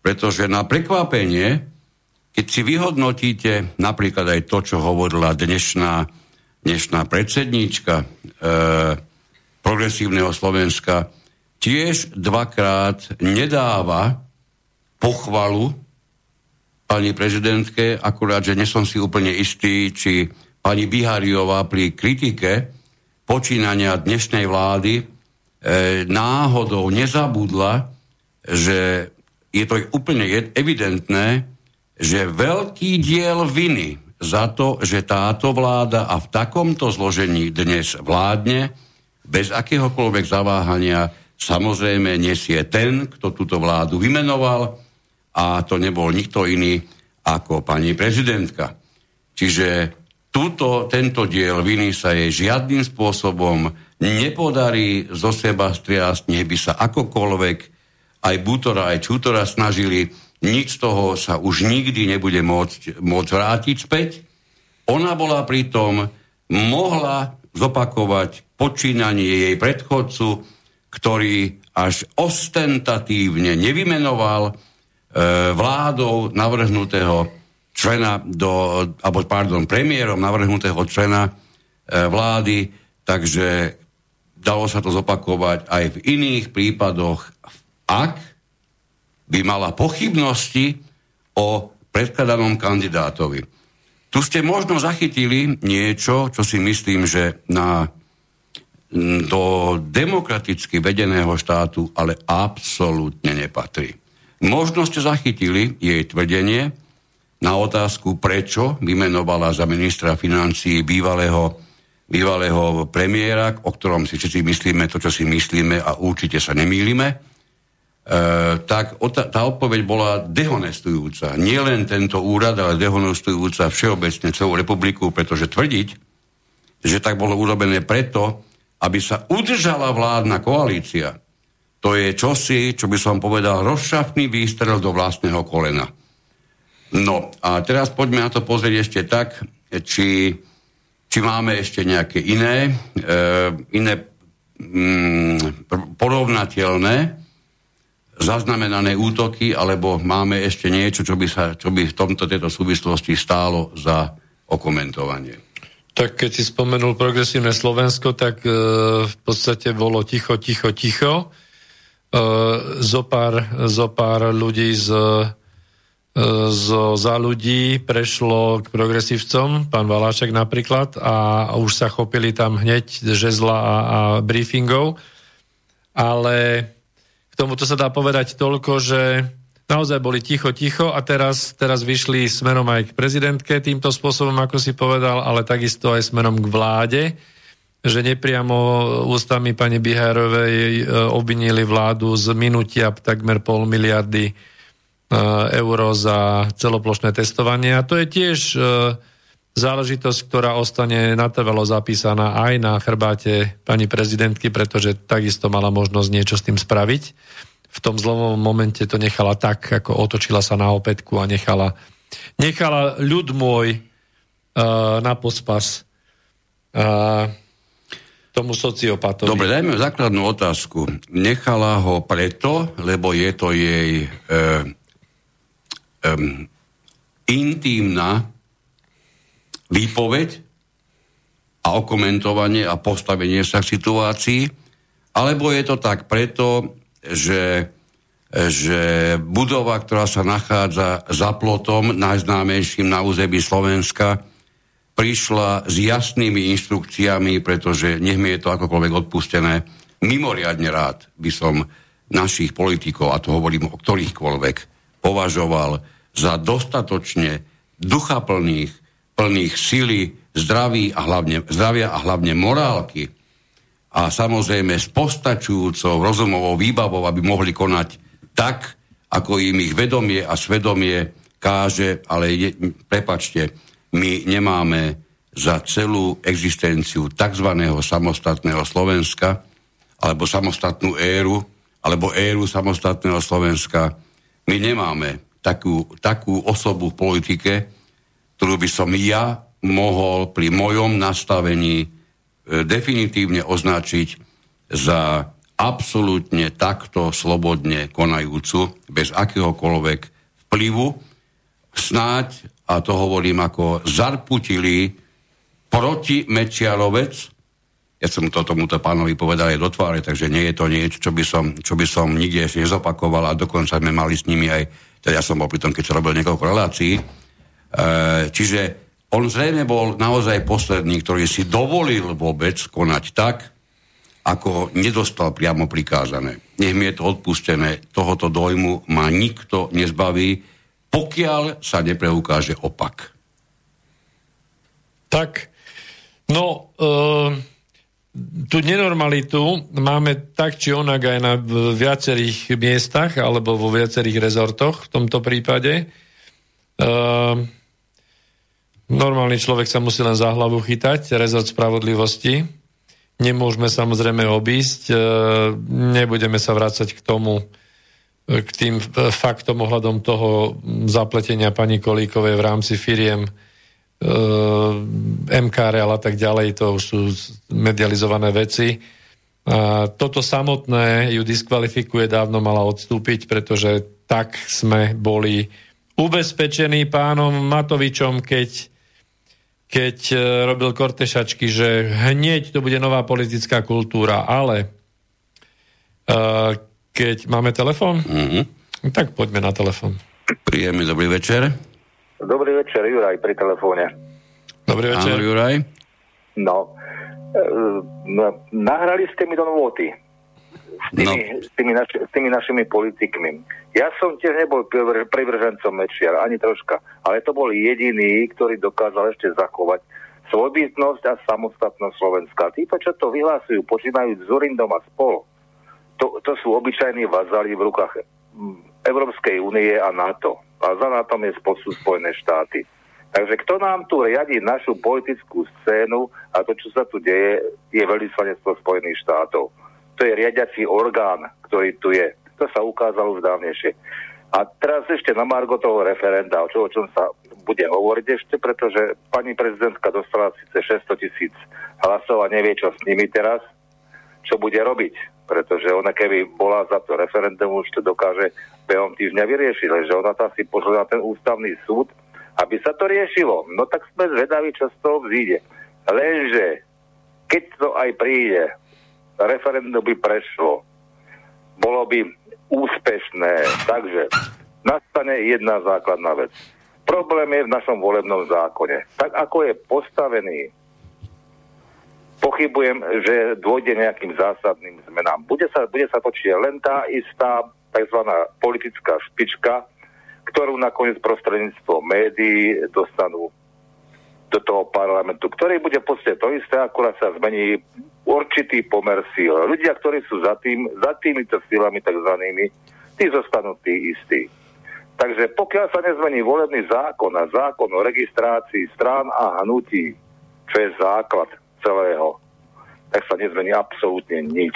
pretože na prekvapenie keď si vyhodnotíte napríklad aj to, čo hovorila dnešná, dnešná predsedníčka e, progresívneho Slovenska, tiež dvakrát nedáva pochvalu pani prezidentke, akurát, že nesom si úplne istý, či pani Bihariová pri kritike počínania dnešnej vlády e, náhodou nezabudla, že je to úplne evidentné, že veľký diel viny za to, že táto vláda a v takomto zložení dnes vládne, bez akéhokoľvek zaváhania, samozrejme nesie ten, kto túto vládu vymenoval a to nebol nikto iný ako pani prezidentka. Čiže túto, tento diel viny sa jej žiadnym spôsobom nepodarí zo seba striasť, nech by sa akokoľvek aj Butora, aj Čutora snažili nič z toho sa už nikdy nebude môcť, môcť vrátiť späť. Ona bola pritom, mohla zopakovať počínanie jej predchodcu, ktorý až ostentatívne nevymenoval e, vládou navrhnutého člena do, alebo pardon, premiérom navrhnutého člena e, vlády, takže dalo sa to zopakovať aj v iných prípadoch, ak by mala pochybnosti o predkladanom kandidátovi. Tu ste možno zachytili niečo, čo si myslím, že na, do demokraticky vedeného štátu ale absolútne nepatrí. Možno ste zachytili jej tvrdenie na otázku, prečo vymenovala za ministra financií bývalého, bývalého premiéra, o ktorom si všetci myslíme to, čo si myslíme a určite sa nemýlime E, tak tá odpoveď bola dehonestujúca. Nie len tento úrad, ale dehonestujúca všeobecne celú republiku, pretože tvrdiť, že tak bolo urobené preto, aby sa udržala vládna koalícia, to je čosi, čo by som povedal, rozšafný výstrel do vlastného kolena. No a teraz poďme na to pozrieť ešte tak, či, či máme ešte nejaké iné, e, iné mm, porovnateľné zaznamenané útoky, alebo máme ešte niečo, čo by, sa, čo by v tomto tejto súvislosti stálo za okomentovanie. Tak keď si spomenul progresívne Slovensko, tak e, v podstate bolo ticho, ticho, ticho. E, zopár, zopár ľudí z, zo za ľudí prešlo k progresívcom, pán Valášek napríklad, a už sa chopili tam hneď žezla a, a briefingov. Ale k tomuto sa dá povedať toľko, že naozaj boli ticho, ticho a teraz, teraz vyšli smerom aj k prezidentke týmto spôsobom, ako si povedal, ale takisto aj smerom k vláde, že nepriamo ústami pani Bihárovej e, obvinili vládu z minutia takmer pol miliardy E, euro za celoplošné testovanie. A to je tiež e, záležitosť, ktorá ostane natrvalo zapísaná aj na chrbáte pani prezidentky, pretože takisto mala možnosť niečo s tým spraviť. V tom zlomom momente to nechala tak, ako otočila sa na opätku a nechala, nechala ľud môj uh, na pospas uh, tomu sociopatovi. Dobre, dajme základnú otázku. Nechala ho preto, lebo je to jej uh, um, intímna výpoveď a okomentovanie a postavenie sa k situácii, alebo je to tak preto, že, že budova, ktorá sa nachádza za plotom, najznámejším na území Slovenska, prišla s jasnými inštrukciami, pretože nech mi je to akokoľvek odpustené, mimoriadne rád by som našich politikov, a to hovorím o ktorýchkoľvek, považoval za dostatočne duchaplných, plných sily, zdraví a hlavne, zdravia a hlavne morálky a samozrejme s postačujúcou rozumovou výbavou, aby mohli konať tak, ako im ich vedomie a svedomie káže, ale je, prepačte, my nemáme za celú existenciu tzv. samostatného Slovenska alebo samostatnú éru, alebo éru samostatného Slovenska, my nemáme takú, takú osobu v politike, ktorú by som ja mohol pri mojom nastavení e, definitívne označiť za absolútne takto slobodne konajúcu, bez akéhokoľvek vplyvu, snáď, a to hovorím ako zarputili proti Mečiarovec, ja som to tomuto pánovi povedal aj do tváre, takže nie je to niečo, čo by som, čo by som nikde ešte nezopakoval a dokonca sme mali s nimi aj teda ja som bol pri tom, keď sa robil niekoľko relácií, čiže on zrejme bol naozaj posledný, ktorý si dovolil vôbec konať tak, ako nedostal priamo prikázané. Nech mi je to odpustené, tohoto dojmu ma nikto nezbaví, pokiaľ sa nepreukáže opak. Tak, no, e, tú nenormalitu máme tak či onak aj na viacerých miestach alebo vo viacerých rezortoch v tomto prípade. Uh, normálny človek sa musí len za hlavu chytať, rezort spravodlivosti. Nemôžeme samozrejme obísť, uh, nebudeme sa vrácať k tomu, k tým faktom ohľadom toho zapletenia pani Kolíkovej v rámci firiem MKRL a tak ďalej, to už sú medializované veci. A toto samotné ju diskvalifikuje, dávno mala odstúpiť, pretože tak sme boli ubezpečení pánom Matovičom, keď, keď eh, robil kortešačky, že hneď to bude nová politická kultúra, ale uh, keď máme telefon, mm-hmm. tak poďme na telefon. Príjemný dobrý večer. Dobrý večer, Juraj, pri telefóne. Dobrý večer. Áno, Juraj. No, e, nahrali ste mi do nôty s tými, no. s, tými naši, s tými našimi politikmi. Ja som tiež nebol privržencom Mečiar, ani troška, ale to bol jediný, ktorý dokázal ešte zachovať svojbytnosť a samostatnosť Slovenska. Títo, čo to vyhlásujú, počínajú s Zurindom a spol, to, to sú obyčajní vazali v rukách Európskej únie a NATO a za NATO je sú Spojené štáty. Takže kto nám tu riadi našu politickú scénu a to, čo sa tu deje, je veľvyslanectvo Spojených štátov. To je riadiaci orgán, ktorý tu je. To sa ukázalo už dávnejšie. A teraz ešte na Margo toho referenda, o, čo, o čom sa bude hovoriť ešte, pretože pani prezidentka dostala síce 600 tisíc hlasov a nevie, čo s nimi teraz, čo bude robiť pretože ona keby bola za to referendum, už to dokáže behom týždňa vyriešiť, že ona tam si pošla na ten ústavný súd, aby sa to riešilo. No tak sme zvedaví, čo z toho vzíde. Lenže, keď to aj príde, referendum by prešlo, bolo by úspešné, takže nastane jedna základná vec. Problém je v našom volebnom zákone. Tak ako je postavený, pochybujem, že dôjde nejakým zásadným zmenám. Bude sa, bude sa točiť len tá istá tzv. politická špička, ktorú nakoniec prostredníctvom médií dostanú do toho parlamentu, ktorý bude v podstate to isté, akurát sa zmení určitý pomer síl. Ľudia, ktorí sú za, tým, za týmito sílami takzvanými, tí zostanú tí istí. Takže pokiaľ sa nezmení volebný zákon a zákon o registrácii strán a hnutí, čo je základ celého, tak sa nezmení absolútne nič.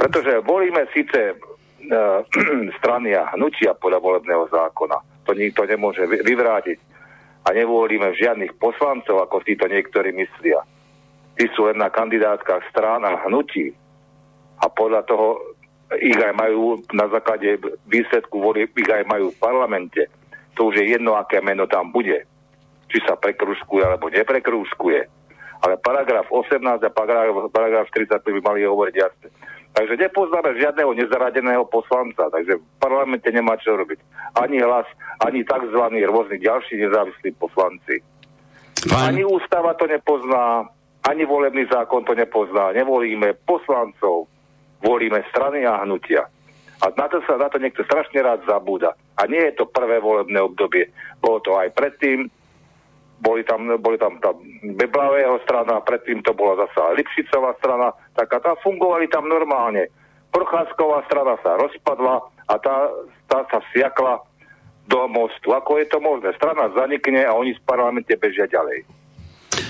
Pretože volíme síce uh, [clears throat] strany a hnutia podľa volebného zákona. To nikto nemôže vyvrátiť. A nevolíme žiadnych poslancov, ako títo niektorí myslia. Tí sú len na kandidátkach strán a hnutí. A podľa toho ich aj majú na základe výsledku volieb, ich aj majú v parlamente. To už je jedno, aké meno tam bude. Či sa prekrúskuje alebo neprekrúskuje. Ale paragraf 18 a paragraf, paragraf 45 by mali hovoriť jasne. Takže nepoznáme žiadneho nezaradeného poslanca, takže v parlamente nemá čo robiť. Ani hlas, ani tzv. rôzni ďalší nezávislí poslanci. Pán... Ani ústava to nepozná, ani volebný zákon to nepozná. Nevolíme poslancov, volíme strany a hnutia. A na to sa na to niekto strašne rád zabúda. A nie je to prvé volebné obdobie. Bolo to aj predtým, boli tam, boli tam tá Beblavého strana, predtým to bola zasa Lipšicová strana, tak a tá fungovali tam normálne. Procházková strana sa rozpadla a tá, tá sa vsiakla do mostu. Ako je to možné? Strana zanikne a oni z parlamente bežia ďalej.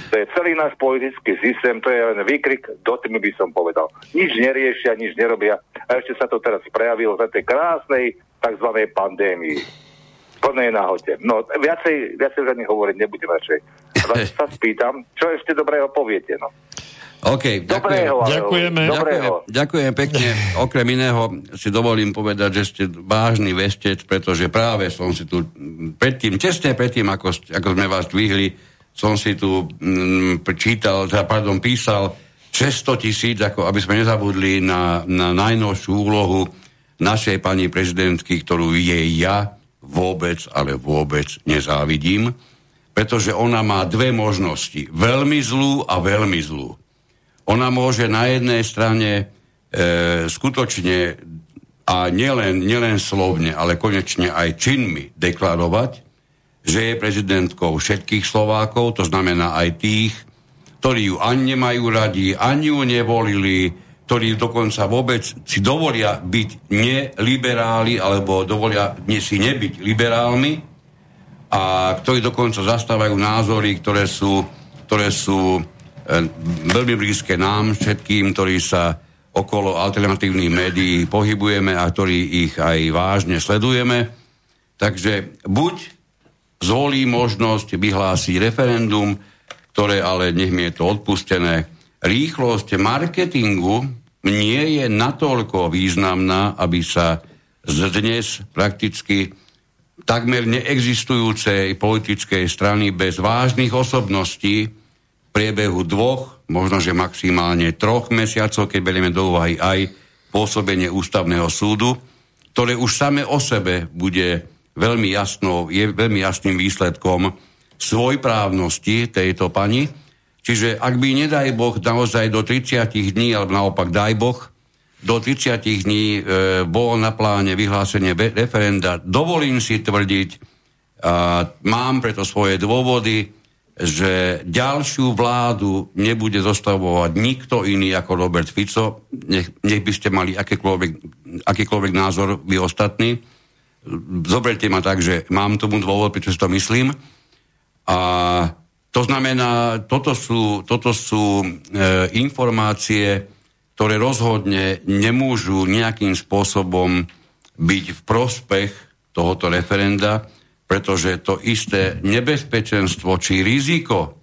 To je celý náš politický systém, to je len výkrik, do tým by som povedal. Nič neriešia, nič nerobia. A ešte sa to teraz prejavilo za tej krásnej tzv. pandémii plnej náhote. No, viacej, viacej za nich hovoriť nebudem radšej. Vás [laughs] sa spýtam, čo ešte dobrého poviete, no. OK, ďakujem. Dobrého, ďakujeme. Dobrého. Ďakujem, ďakujem pekne. [laughs] Okrem iného si dovolím povedať, že ste vážny vestec, pretože práve som si tu predtým, tesne predtým, ako, ako sme vás dvihli, som si tu mm, čítal, teda, pardon, písal 600 tisíc, ako aby sme nezabudli na, na najnovšiu úlohu našej pani prezidentky, ktorú je ja vôbec, ale vôbec nezávidím, pretože ona má dve možnosti. Veľmi zlú a veľmi zlú. Ona môže na jednej strane e, skutočne a nielen, nielen slovne, ale konečne aj činmi deklarovať, že je prezidentkou všetkých Slovákov, to znamená aj tých, ktorí ju ani nemajú radi, ani ju nevolili, ktorí dokonca vôbec si dovolia byť neliberáli alebo dovolia si nebyť liberálmi a ktorí dokonca zastávajú názory, ktoré sú, ktoré sú e, veľmi blízke nám všetkým, ktorí sa okolo alternatívnych médií pohybujeme a ktorí ich aj vážne sledujeme. Takže buď zvolí možnosť vyhlásiť referendum, ktoré ale nech mi je to odpustené, rýchlosť marketingu nie je natoľko významná, aby sa z dnes prakticky takmer neexistujúcej politickej strany bez vážnych osobností v priebehu dvoch, možno že maximálne troch mesiacov, keď berieme do úvahy aj pôsobenie ústavného súdu, ktoré už same o sebe bude veľmi jasnou, je veľmi jasným výsledkom svojprávnosti tejto pani, Čiže ak by, nedaj Boh, naozaj do 30 dní, alebo naopak daj Boh, do 30 dní e, bolo na pláne vyhlásenie referenda, dovolím si tvrdiť, a mám preto svoje dôvody, že ďalšiu vládu nebude zostavovať nikto iný ako Robert Fico. Nech, nech by ste mali akýkoľvek, akýkoľvek názor vy ostatní. Zoberte ma tak, že mám tomu dôvod, prečo si to myslím. A to znamená, toto sú, toto sú e, informácie, ktoré rozhodne nemôžu nejakým spôsobom byť v prospech tohoto referenda, pretože to isté nebezpečenstvo či riziko,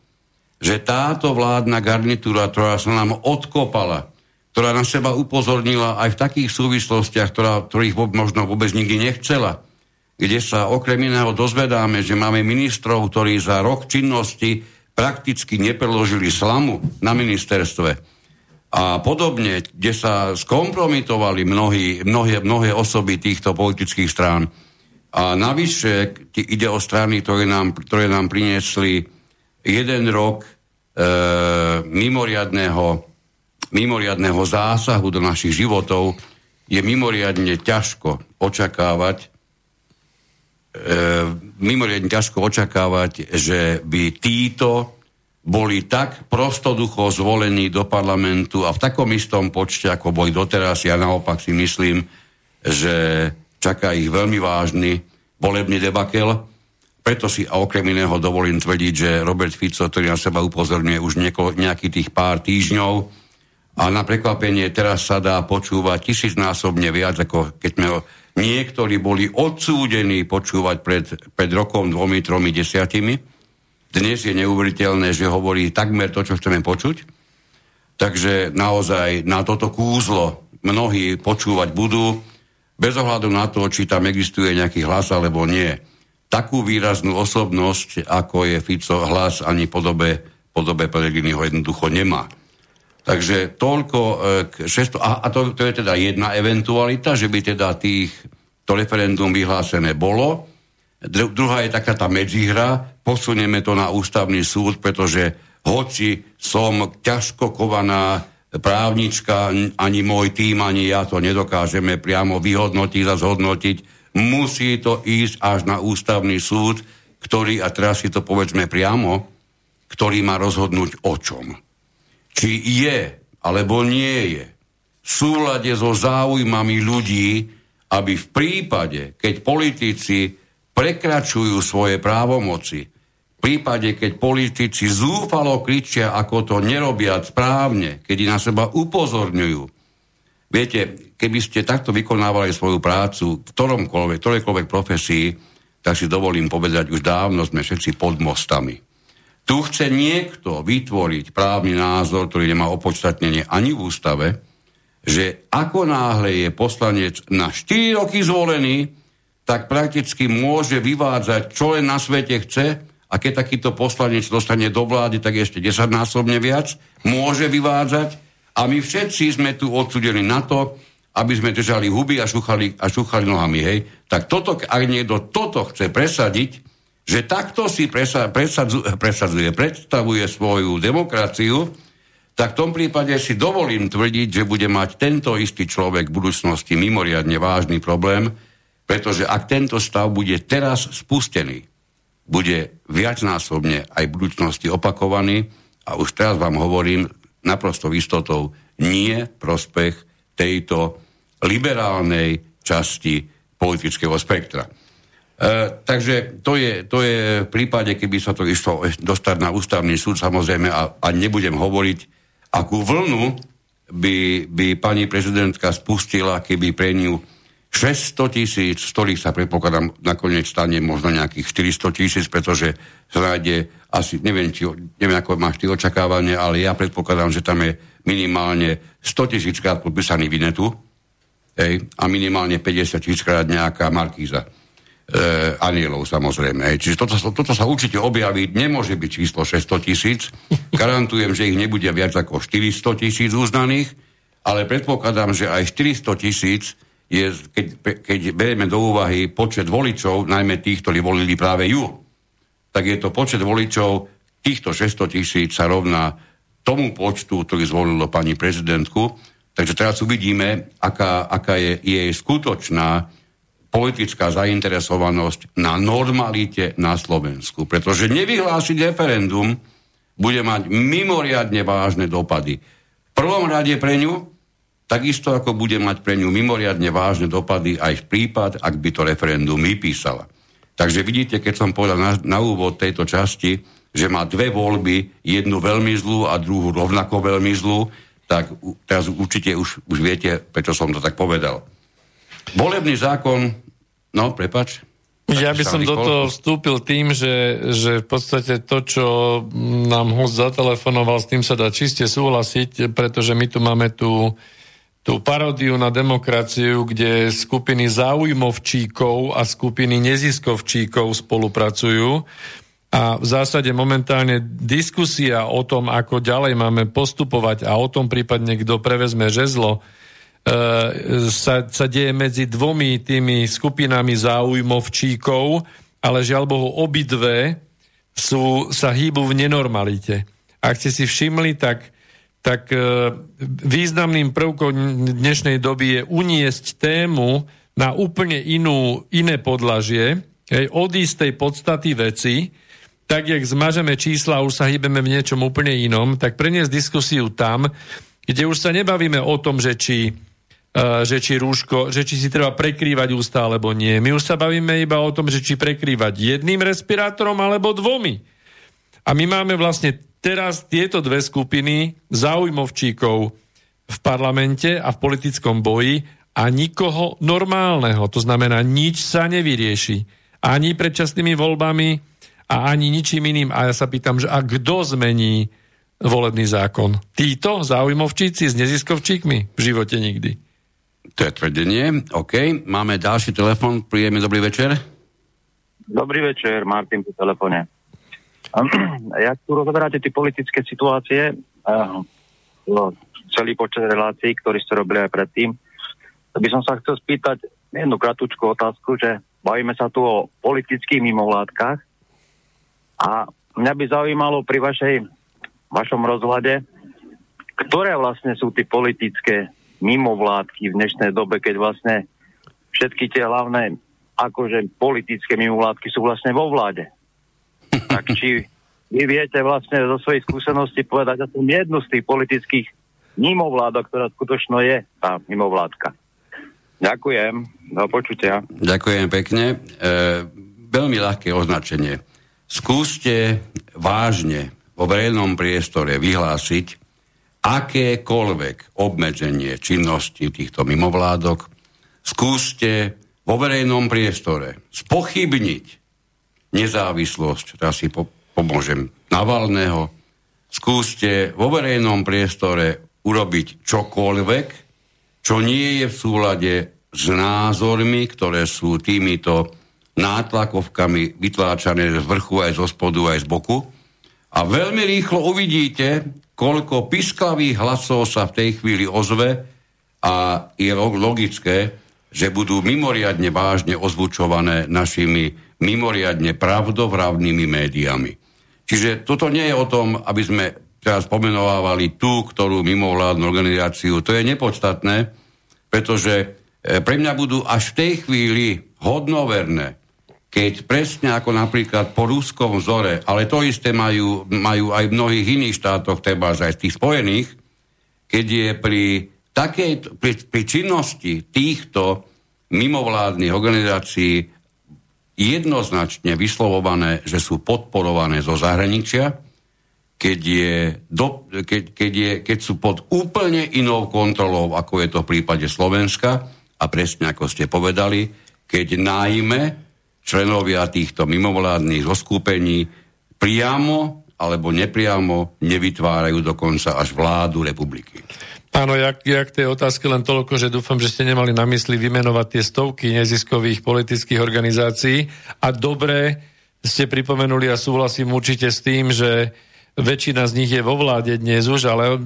že táto vládna garnitúra, ktorá sa nám odkopala, ktorá na seba upozornila aj v takých súvislostiach, ktorá, ktorých možno vôbec nikdy nechcela, kde sa okrem iného dozvedáme, že máme ministrov, ktorí za rok činnosti prakticky nepreložili slamu na ministerstve. A podobne, kde sa skompromitovali mnohí, mnohé, mnohé osoby týchto politických strán, A navyše ide o strany, ktoré nám, ktoré nám priniesli jeden rok e, mimoriadného, mimoriadného zásahu do našich životov, je mimoriadne ťažko očakávať, e, mimoriadne ťažko očakávať, že by títo boli tak prostoducho zvolení do parlamentu a v takom istom počte, ako boli doteraz. Ja naopak si myslím, že čaká ich veľmi vážny volebný debakel. Preto si a okrem iného dovolím tvrdiť, že Robert Fico, ktorý na seba upozorňuje už nieko, nejakých tých pár týždňov a na prekvapenie teraz sa dá počúvať tisícnásobne viac, ako keď sme niektorí boli odsúdení počúvať pred, pred rokom, dvomi, tromi, desiatimi dnes je neuveriteľné, že hovorí takmer to, čo chceme počuť. Takže naozaj na toto kúzlo mnohí počúvať budú, bez ohľadu na to, či tam existuje nejaký hlas alebo nie. Takú výraznú osobnosť, ako je Fico hlas, ani podobe, podobe Pelegriniho jednoducho nemá. Takže toľko e, k 600... A, a to, to je teda jedna eventualita, že by teda tých, to referendum vyhlásené bolo. Dru, druhá je taká tá medzihra, posunieme to na ústavný súd, pretože hoci som ťažko kovaná právnička, ani môj tým, ani ja to nedokážeme priamo vyhodnotiť a zhodnotiť, musí to ísť až na ústavný súd, ktorý, a teraz si to povedzme priamo, ktorý má rozhodnúť o čom. Či je, alebo nie je v súlade so záujmami ľudí, aby v prípade, keď politici prekračujú svoje právomoci, prípade, keď politici zúfalo kričia, ako to nerobia správne, keď na seba upozorňujú. Viete, keby ste takto vykonávali svoju prácu v ktoromkoľvek, ktorejkoľvek profesii, tak si dovolím povedať, už dávno sme všetci pod mostami. Tu chce niekto vytvoriť právny názor, ktorý nemá opodstatnenie ani v ústave, že ako náhle je poslanec na 4 roky zvolený, tak prakticky môže vyvádzať, čo len na svete chce, a keď takýto poslanec dostane do vlády, tak ešte desaťnásobne viac, môže vyvádzať a my všetci sme tu odsudení na to, aby sme držali huby a šúchali, a šúchali nohami, hej. Tak toto, ak niekto toto chce presadiť, že takto si presa, presadzu, presadzuje, predstavuje svoju demokraciu, tak v tom prípade si dovolím tvrdiť, že bude mať tento istý človek v budúcnosti mimoriadne vážny problém, pretože ak tento stav bude teraz spustený, bude viacnásobne aj v budúcnosti opakovaný a už teraz vám hovorím naprosto istotou nie prospech tejto liberálnej časti politického spektra. E, takže to je, to je v prípade, keby sa to išlo dostať na ústavný súd, samozrejme, a, a nebudem hovoriť, akú vlnu by, by pani prezidentka spustila, keby pre ňu 600 tisíc, z ktorých sa predpokladám nakoniec stane možno nejakých 400 tisíc, pretože sa nájde asi, neviem, či, neviem ako máš ty očakávanie, ale ja predpokladám, že tam je minimálne 100 tisíc krát podpísaný Vinetu hej, a minimálne 50 tisíc krát nejaká Markíza. E, anielov samozrejme. Čiže toto, toto sa určite objaví, nemôže byť číslo 600 tisíc. Garantujem, že ich nebude viac ako 400 tisíc uznaných, ale predpokladám, že aj 400 tisíc je, keď, keď berieme do úvahy počet voličov, najmä tých, ktorí volili práve ju, tak je to počet voličov, týchto 600 tisíc sa rovná tomu počtu, ktorý zvolilo pani prezidentku. Takže teraz uvidíme, aká, aká je jej skutočná politická zainteresovanosť na normalite na Slovensku. Pretože nevyhlásiť referendum bude mať mimoriadne vážne dopady. V prvom rade pre ňu, takisto ako bude mať pre ňu mimoriadne vážne dopady aj v prípad, ak by to referendum vypísala. Takže vidíte, keď som povedal na, na úvod tejto časti, že má dve voľby, jednu veľmi zlú a druhú rovnako veľmi zlú, tak teraz určite už, už viete, prečo som to tak povedal. Volebný zákon, no, prepač. Ja by som do toho vstúpil tým, že, že v podstate to, čo nám host zatelefonoval, s tým sa dá čiste súhlasiť, pretože my tu máme tú tú paródiu na demokraciu, kde skupiny záujmovčíkov a skupiny neziskovčíkov spolupracujú. A v zásade momentálne diskusia o tom, ako ďalej máme postupovať a o tom prípadne, kto prevezme žezlo, sa, sa deje medzi dvomi tými skupinami záujmovčíkov, ale žiaľ Bohu obidve sú, sa hýbu v nenormalite. Ak ste si všimli, tak, tak e, významným prvkom dnešnej doby je uniesť tému na úplne inú, iné podlažie, hej, od istej podstaty veci, tak jak zmažeme čísla a už sa hýbeme v niečom úplne inom, tak preniesť diskusiu tam, kde už sa nebavíme o tom, že či, že či rúško, že či si treba prekrývať ústa alebo nie. My už sa bavíme iba o tom, že či prekrývať jedným respirátorom alebo dvomi. A my máme vlastne teraz tieto dve skupiny záujmovčíkov v parlamente a v politickom boji a nikoho normálneho. To znamená, nič sa nevyrieši. Ani predčasnými voľbami a ani ničím iným. A ja sa pýtam, že a kto zmení volebný zákon. Títo záujmovčíci s neziskovčíkmi? V živote nikdy. To je tvrdenie. OK. Máme ďalší telefon. Príjemný dobrý večer. Dobrý večer, Martin po telefóne. Ja tu rozoberáte tie politické situácie, celý počet relácií, ktorý ste robili aj predtým. By som sa chcel spýtať jednu kratúčku otázku, že bavíme sa tu o politických mimovládkach a mňa by zaujímalo pri vašej vašom rozhľade, ktoré vlastne sú tie politické mimovládky v dnešnej dobe, keď vlastne všetky tie hlavné akože politické mimovládky sú vlastne vo vláde. Tak či vy viete vlastne zo svojej skúsenosti povedať aspoň jednu z tých politických mimovládok, ktorá skutočno je tá mimovládka. Ďakujem, do počutia. Ďakujem pekne. E, veľmi ľahké označenie. Skúste vážne vo verejnom priestore vyhlásiť akékoľvek obmedzenie činnosti týchto mimovládok, skúste vo verejnom priestore spochybniť nezávislosť, teraz si po, pomôžem, Navalného, skúste vo verejnom priestore urobiť čokoľvek, čo nie je v súlade s názormi, ktoré sú týmito nátlakovkami vytláčané z vrchu aj zo spodu aj z boku, a veľmi rýchlo uvidíte, koľko pisklavých hlasov sa v tej chvíli ozve a je logické, že budú mimoriadne vážne ozvučované našimi mimoriadne pravdovravnými médiami. Čiže toto nie je o tom, aby sme teraz pomenovávali tú, ktorú mimovládnu organizáciu. To je nepodstatné, pretože e, pre mňa budú až v tej chvíli hodnoverné keď presne ako napríklad po ruskom vzore, ale to isté majú, majú aj v mnohých iných štátoch, treba aj tých spojených, keď je pri, takej, pri, pri činnosti týchto mimovládnych organizácií jednoznačne vyslovované, že sú podporované zo zahraničia, keď, je do, keď, keď, je, keď sú pod úplne inou kontrolou, ako je to v prípade Slovenska, a presne ako ste povedali, keď najmä členovia týchto mimovládnych zoskupení priamo alebo nepriamo nevytvárajú dokonca až vládu republiky. Áno, jak, jak tej otázke len toľko, že dúfam, že ste nemali na mysli vymenovať tie stovky neziskových politických organizácií a dobre ste pripomenuli a súhlasím určite s tým, že väčšina z nich je vo vláde dnes už, ale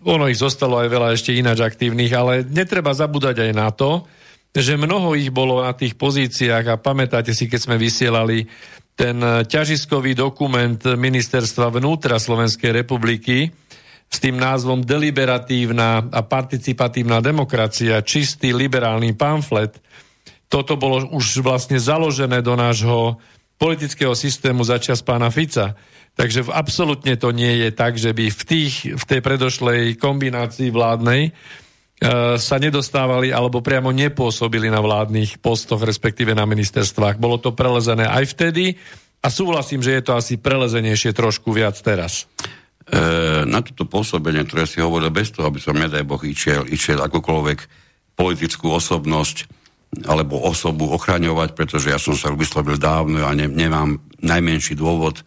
ono ich zostalo aj veľa ešte ináč aktívnych, ale netreba zabúdať aj na to, že mnoho ich bolo na tých pozíciách a pamätáte si, keď sme vysielali ten ťažiskový dokument ministerstva vnútra Slovenskej republiky s tým názvom Deliberatívna a participatívna demokracia, čistý liberálny pamflet. Toto bolo už vlastne založené do nášho politického systému začas pána Fica. Takže absolútne to nie je tak, že by v, tých, v tej predošlej kombinácii vládnej E, sa nedostávali alebo priamo nepôsobili na vládnych postoch, respektíve na ministerstvách. Bolo to prelezené aj vtedy a súhlasím, že je to asi prelezenejšie trošku viac teraz. E, na toto pôsobenie, ktoré si hovoril bez toho, aby som, nedaj Boh, išiel, išiel akokoľvek politickú osobnosť alebo osobu ochraňovať, pretože ja som sa vyslovil dávno a ne, nemám najmenší dôvod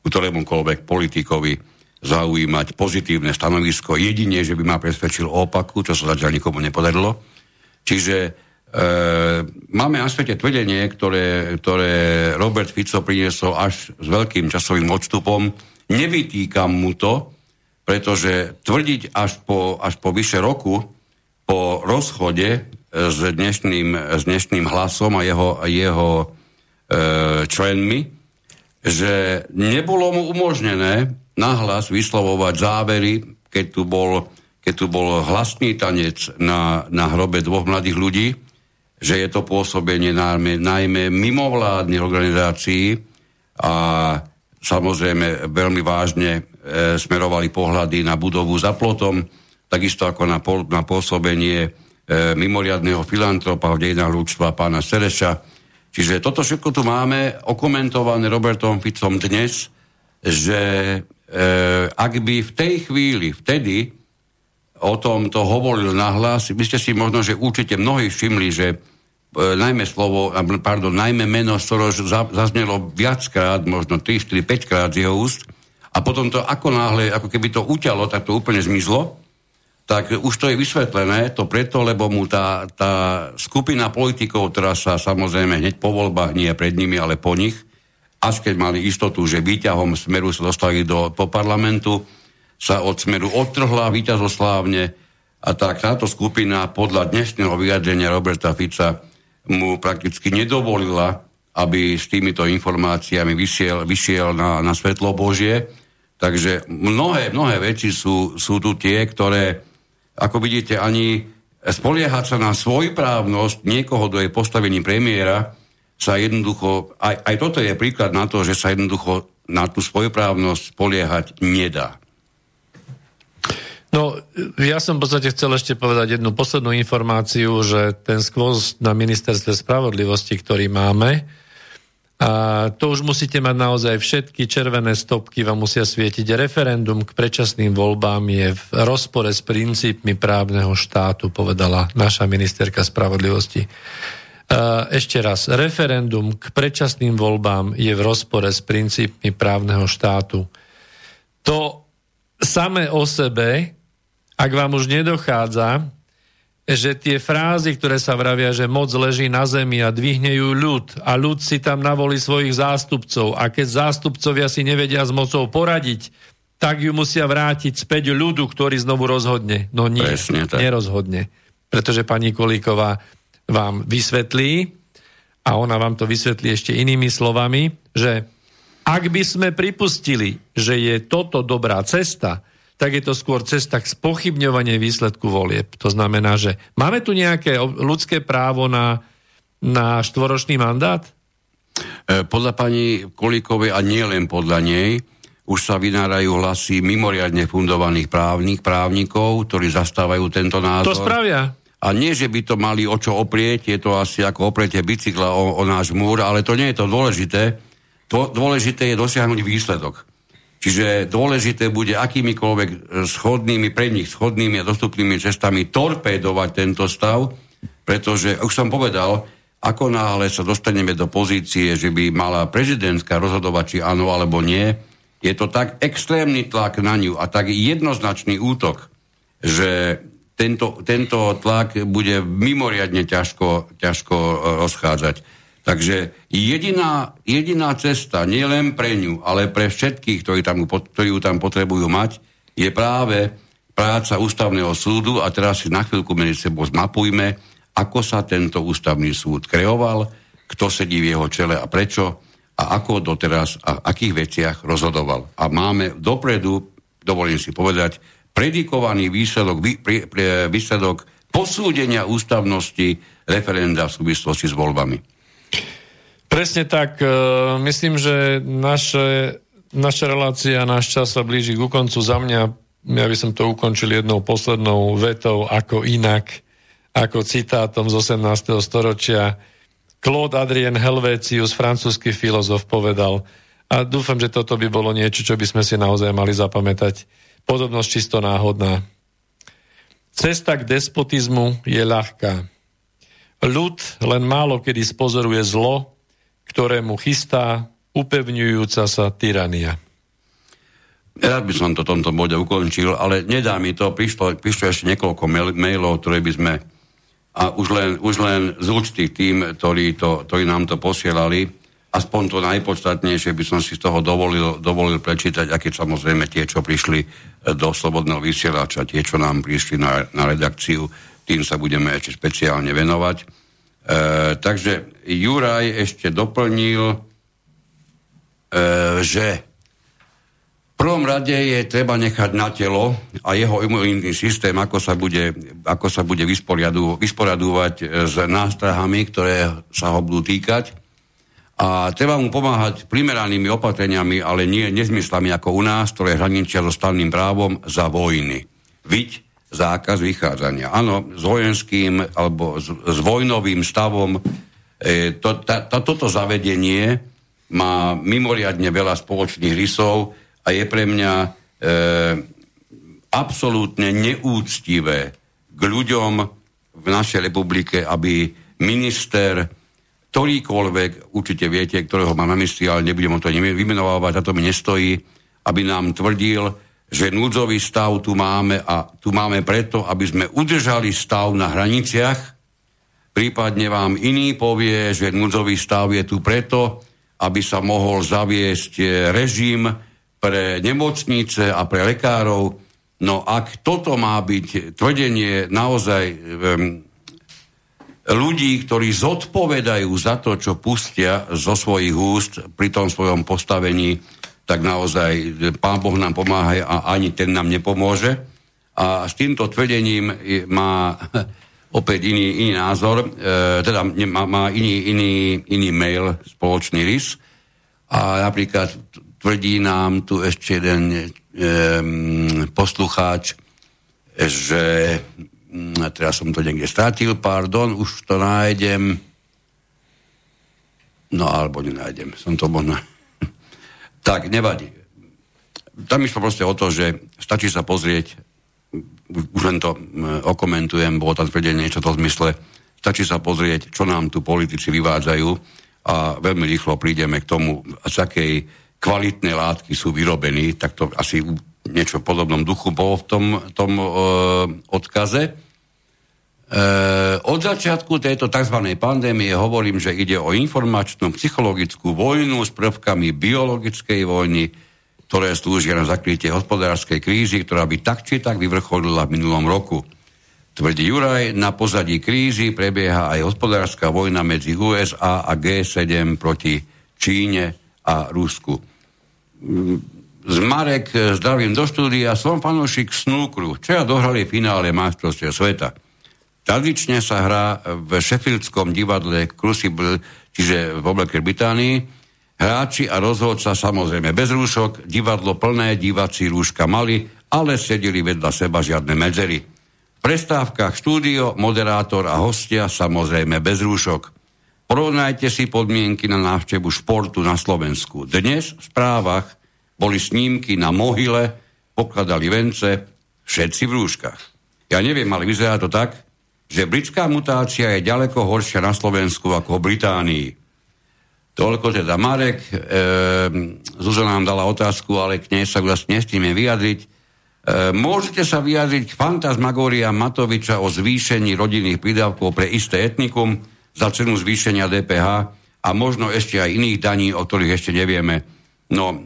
ku ktorémukoľvek politikovi zaujímať pozitívne stanovisko, jedine, že by ma presvedčil o opaku, čo sa zatiaľ nikomu nepodarilo. Čiže e, máme na svete tvrdenie, ktoré, ktoré Robert Fico priniesol až s veľkým časovým odstupom. Nevytýkam mu to, pretože tvrdiť až po, až po vyše roku po rozchode s dnešným, s dnešným hlasom a jeho, jeho e, členmi, že nebolo mu umožnené nahlas vyslovovať závery, keď tu bol, keď tu bol hlasný tanec na, na hrobe dvoch mladých ľudí, že je to pôsobenie najmä, najmä mimovládnych organizácií a samozrejme veľmi vážne e, smerovali pohľady na budovu za plotom, takisto ako na, po, na pôsobenie e, mimoriadného filantropa v dejinách ľudstva pána Sereša. Čiže toto všetko tu máme okomentované Robertom Ficom dnes, že ak by v tej chvíli, vtedy o tom to hovoril nahlas, by ste si možno, že určite mnohí všimli, že e, najmä slovo, pardon, najmä meno Soros zaznelo viackrát, možno 3, 4, 5 krát z jeho úst a potom to ako náhle, ako keby to uťalo, tak to úplne zmizlo, tak už to je vysvetlené, to preto, lebo mu tá, tá skupina politikov, ktorá sa samozrejme hneď po voľbách, nie pred nimi, ale po nich, až keď mali istotu, že výťahom smeru sa dostali do, po parlamentu, sa od smeru odtrhla víťazoslávne a tak táto skupina podľa dnešného vyjadrenia Roberta Fica mu prakticky nedovolila, aby s týmito informáciami vyšiel, vyšiel na, na svetlo Božie. Takže mnohé, mnohé veci sú, sú tu tie, ktoré, ako vidíte, ani spoliehať sa na svojprávnosť niekoho, kto je postavení premiéra, sa jednoducho, aj, aj toto je príklad na to, že sa jednoducho na tú svojprávnosť spoliehať nedá. No, ja som v podstate chcel ešte povedať jednu poslednú informáciu, že ten skvost na ministerstve spravodlivosti, ktorý máme, a to už musíte mať naozaj všetky červené stopky, vám musia svietiť. Referendum k predčasným voľbám je v rozpore s princípmi právneho štátu, povedala naša ministerka spravodlivosti. Ešte raz, referendum k predčasným voľbám je v rozpore s princípmi právneho štátu. To samé o sebe ak vám už nedochádza, že tie frázy, ktoré sa vravia, že moc leží na zemi a dvihne ju ľud a ľud si tam navolí svojich zástupcov a keď zástupcovia si nevedia s mocou poradiť, tak ju musia vrátiť späť ľudu, ktorý znovu rozhodne. No nie, Presne, tak. nerozhodne. Pretože pani Kolíková vám vysvetlí, a ona vám to vysvetlí ešte inými slovami, že ak by sme pripustili, že je toto dobrá cesta, tak je to skôr cesta k spochybňovanie výsledku volieb. To znamená, že máme tu nejaké ľudské právo na, na štvoročný mandát? E, podľa pani Kolíkovej a nie len podľa nej, už sa vynárajú hlasy mimoriadne fundovaných právnik, právnikov, ktorí zastávajú tento názor. To spravia. A nie, že by to mali o čo oprieť, je to asi ako oprietie bicykla o, o náš múr, ale to nie je to dôležité. To, dôležité je dosiahnuť výsledok. Čiže dôležité bude akýmikoľvek e, schodnými, pre nich schodnými a dostupnými cestami torpédovať tento stav, pretože, už som povedal, ako náhle sa dostaneme do pozície, že by mala prezidentka rozhodovať, či áno alebo nie, je to tak extrémny tlak na ňu a tak jednoznačný útok, že tento, tento tlak bude mimoriadne ťažko, ťažko e, rozchádzať. Takže jediná, jediná cesta, nie len pre ňu, ale pre všetkých, ktorí, tam, ktorí ju tam potrebujú mať, je práve práca ústavného súdu a teraz si na chvíľku medzi sebou zmapujme, ako sa tento ústavný súd kreoval, kto sedí v jeho čele a prečo a ako doteraz a v akých veciach rozhodoval. A máme dopredu, dovolím si povedať, predikovaný výsledok, výsledok posúdenia ústavnosti referenda v súvislosti s voľbami. Presne tak. E, myslím, že naše, naša relácia, náš čas sa blíži ku koncu. Za mňa, ja by som to ukončil jednou poslednou vetou, ako inak, ako citátom z 18. storočia. Claude Adrien Helvécius, francúzsky filozof, povedal, a dúfam, že toto by bolo niečo, čo by sme si naozaj mali zapamätať. Podobnosť čisto náhodná. Cesta k despotizmu je ľahká. Ľud len málo kedy spozoruje zlo, ktorému chystá upevňujúca sa tyrania. Rád by som to tomto bode ukončil, ale nedá mi to. Prišlo, prišlo ešte niekoľko mailov, ktoré by sme a už len, už len z účty tým, ktorí, to, ktorí nám to posielali, aspoň to najpodstatnejšie by som si z toho dovolil, dovolil prečítať, aké samozrejme tie, čo prišli do Slobodného vysielača, tie, čo nám prišli na, na redakciu, tým sa budeme ešte špeciálne venovať. E, takže Juraj ešte doplnil, e, že v prvom rade je treba nechať na telo a jeho imunitný systém, ako sa bude, ako sa bude vysporiadúvať s nástrahami, ktoré sa ho budú týkať. A treba mu pomáhať primeranými opatreniami, ale nie nezmyslami ako u nás, ktoré hraničia so stavným právom za vojny. Viď zákaz vychádzania. Áno, s vojenským alebo s, s vojnovým stavom e, to, ta, ta, toto zavedenie má mimoriadne veľa spoločných rysov a je pre mňa e, absolútne neúctivé k ľuďom v našej republike, aby minister ktorýkoľvek, určite viete, ktorého mám na mysli, ale nebudem o to vymenovávať, a to mi nestojí, aby nám tvrdil, že núdzový stav tu máme a tu máme preto, aby sme udržali stav na hraniciach. Prípadne vám iný povie, že núdzový stav je tu preto, aby sa mohol zaviesť eh, režim pre nemocnice a pre lekárov. No ak toto má byť tvrdenie naozaj um, ľudí, ktorí zodpovedajú za to, čo pustia zo svojich úst pri tom svojom postavení, tak naozaj Pán Boh nám pomáha a ani ten nám nepomôže. A s týmto tvrdením má [laughs] opäť iný, iný názor, e, teda má, má iný, iný, iný mail, spoločný rys. A napríklad tvrdí nám tu ešte jeden e, poslucháč, že teraz som to niekde stratil, pardon, už to nájdem. No alebo nenájdem, som to možno... [laughs] tak, nevadí. Tam išlo proste o to, že stačí sa pozrieť, už len to okomentujem, bolo tam tvrdenie niečo to v zmysle, stačí sa pozrieť, čo nám tu politici vyvádzajú a veľmi rýchlo prídeme k tomu, z akej kvalitné látky sú vyrobení, tak to asi niečo v podobnom duchu bolo v tom, tom e, odkaze. E, od začiatku tejto tzv. pandémie hovorím, že ide o informačnú psychologickú vojnu s prvkami biologickej vojny, ktoré slúžia na zakrytie hospodárskej krízy, ktorá by tak či tak vyvrcholila v minulom roku. Tvrdí Juraj, na pozadí krízy prebieha aj hospodárska vojna medzi USA a G7 proti Číne a Rusku z Marek, e, zdravím do štúdia, som fanúšik snúkru. Včera dohrali finále majstrovstiev sveta. Tradične sa hrá v Sheffieldskom divadle Crucible, čiže v Oblekej Británii. Hráči a rozhodca samozrejme bez rúšok, divadlo plné, diváci rúška mali, ale sedeli vedľa seba žiadne medzery. V prestávkach štúdio, moderátor a hostia samozrejme bez rúšok. Porovnajte si podmienky na návštevu športu na Slovensku. Dnes v správach boli snímky na mohyle, pokladali vence, všetci v rúškach. Ja neviem, ale vyzerá to tak, že britská mutácia je ďaleko horšia na Slovensku ako v Británii. Toľko teda Marek. E, Zuzana nám dala otázku, ale k nej sa vlastne nestíme vyjadriť. E, môžete sa vyjadriť k fantasmagória Matoviča o zvýšení rodinných prídavkov pre isté etnikum za cenu zvýšenia DPH a možno ešte aj iných daní, o ktorých ešte nevieme. No, e,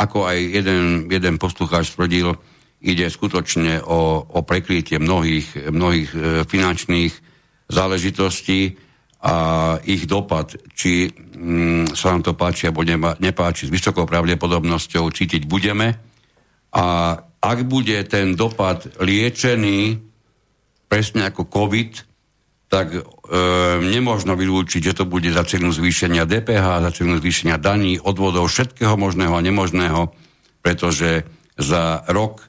ako aj jeden, jeden poslucháč tvrdil, ide skutočne o, o prekrytie mnohých, mnohých e, finančných záležitostí a ich dopad, či mm, sa nám to páči alebo nepáči, s vysokou pravdepodobnosťou cítiť budeme. A ak bude ten dopad liečený presne ako COVID, tak e, nemôžno vylúčiť, že to bude za cenu zvýšenia DPH, za cenu zvýšenia daní, odvodov, všetkého možného a nemožného, pretože za rok,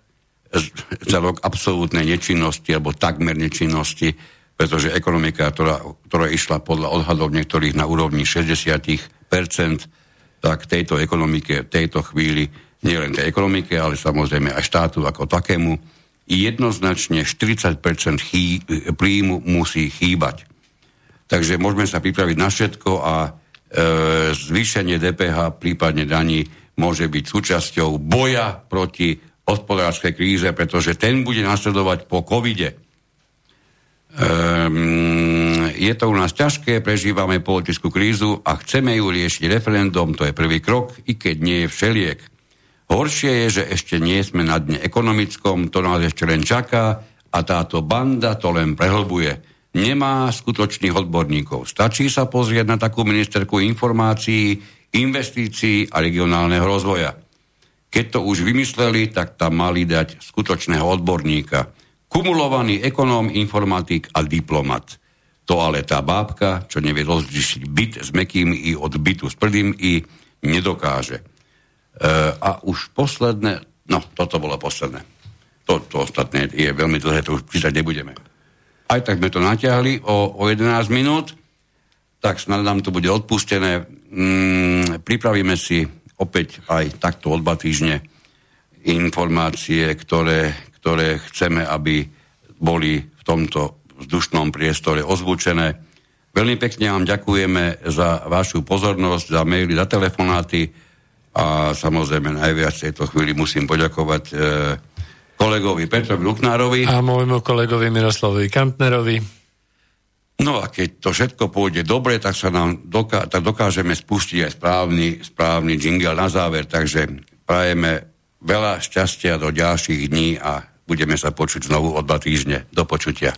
za rok absolútnej nečinnosti alebo takmer nečinnosti, pretože ekonomika, ktorá, ktorá išla podľa odhadov niektorých na úrovni 60%, tak tejto ekonomike v tejto chvíli, nielen tej ekonomike, ale samozrejme aj štátu ako takému, jednoznačne 40% chý, príjmu musí chýbať. Takže môžeme sa pripraviť na všetko a e, zvýšenie DPH, prípadne daní, môže byť súčasťou boja proti hospodárskej kríze, pretože ten bude nasledovať po covide. Um, je to u nás ťažké, prežívame politickú krízu a chceme ju riešiť referendum, to je prvý krok, i keď nie je všeliek. Horšie je, že ešte nie sme na dne ekonomickom, to nás ešte len čaká a táto banda to len prehlbuje. Nemá skutočných odborníkov. Stačí sa pozrieť na takú ministerku informácií, investícií a regionálneho rozvoja. Keď to už vymysleli, tak tam mali dať skutočného odborníka. Kumulovaný ekonóm, informatik a diplomat. To ale tá bábka, čo nevie rozlišiť byt s mekým i od bytu s tvrdým i, nedokáže. E, a už posledné, no toto bolo posledné. To, to ostatné je veľmi dlhé, to už čítať nebudeme. Aj tak sme to natiahli o, o 11 minút, tak snad nám to bude odpustené. Mm, pripravíme si opäť aj takto od dva týždne informácie, ktoré, ktoré chceme, aby boli v tomto vzdušnom priestore ozvučené. Veľmi pekne vám ďakujeme za vašu pozornosť, za maily, za telefonáty a samozrejme najviac v tejto chvíli musím poďakovať e, kolegovi Petrovi Luknárovi. A môjmu kolegovi Miroslavovi Kantnerovi. No a keď to všetko pôjde dobre, tak sa nám doká- tak dokážeme spustiť aj správny, správny jingle na záver. Takže prajeme veľa šťastia do ďalších dní a budeme sa počuť znovu o dva týždne. Do počutia.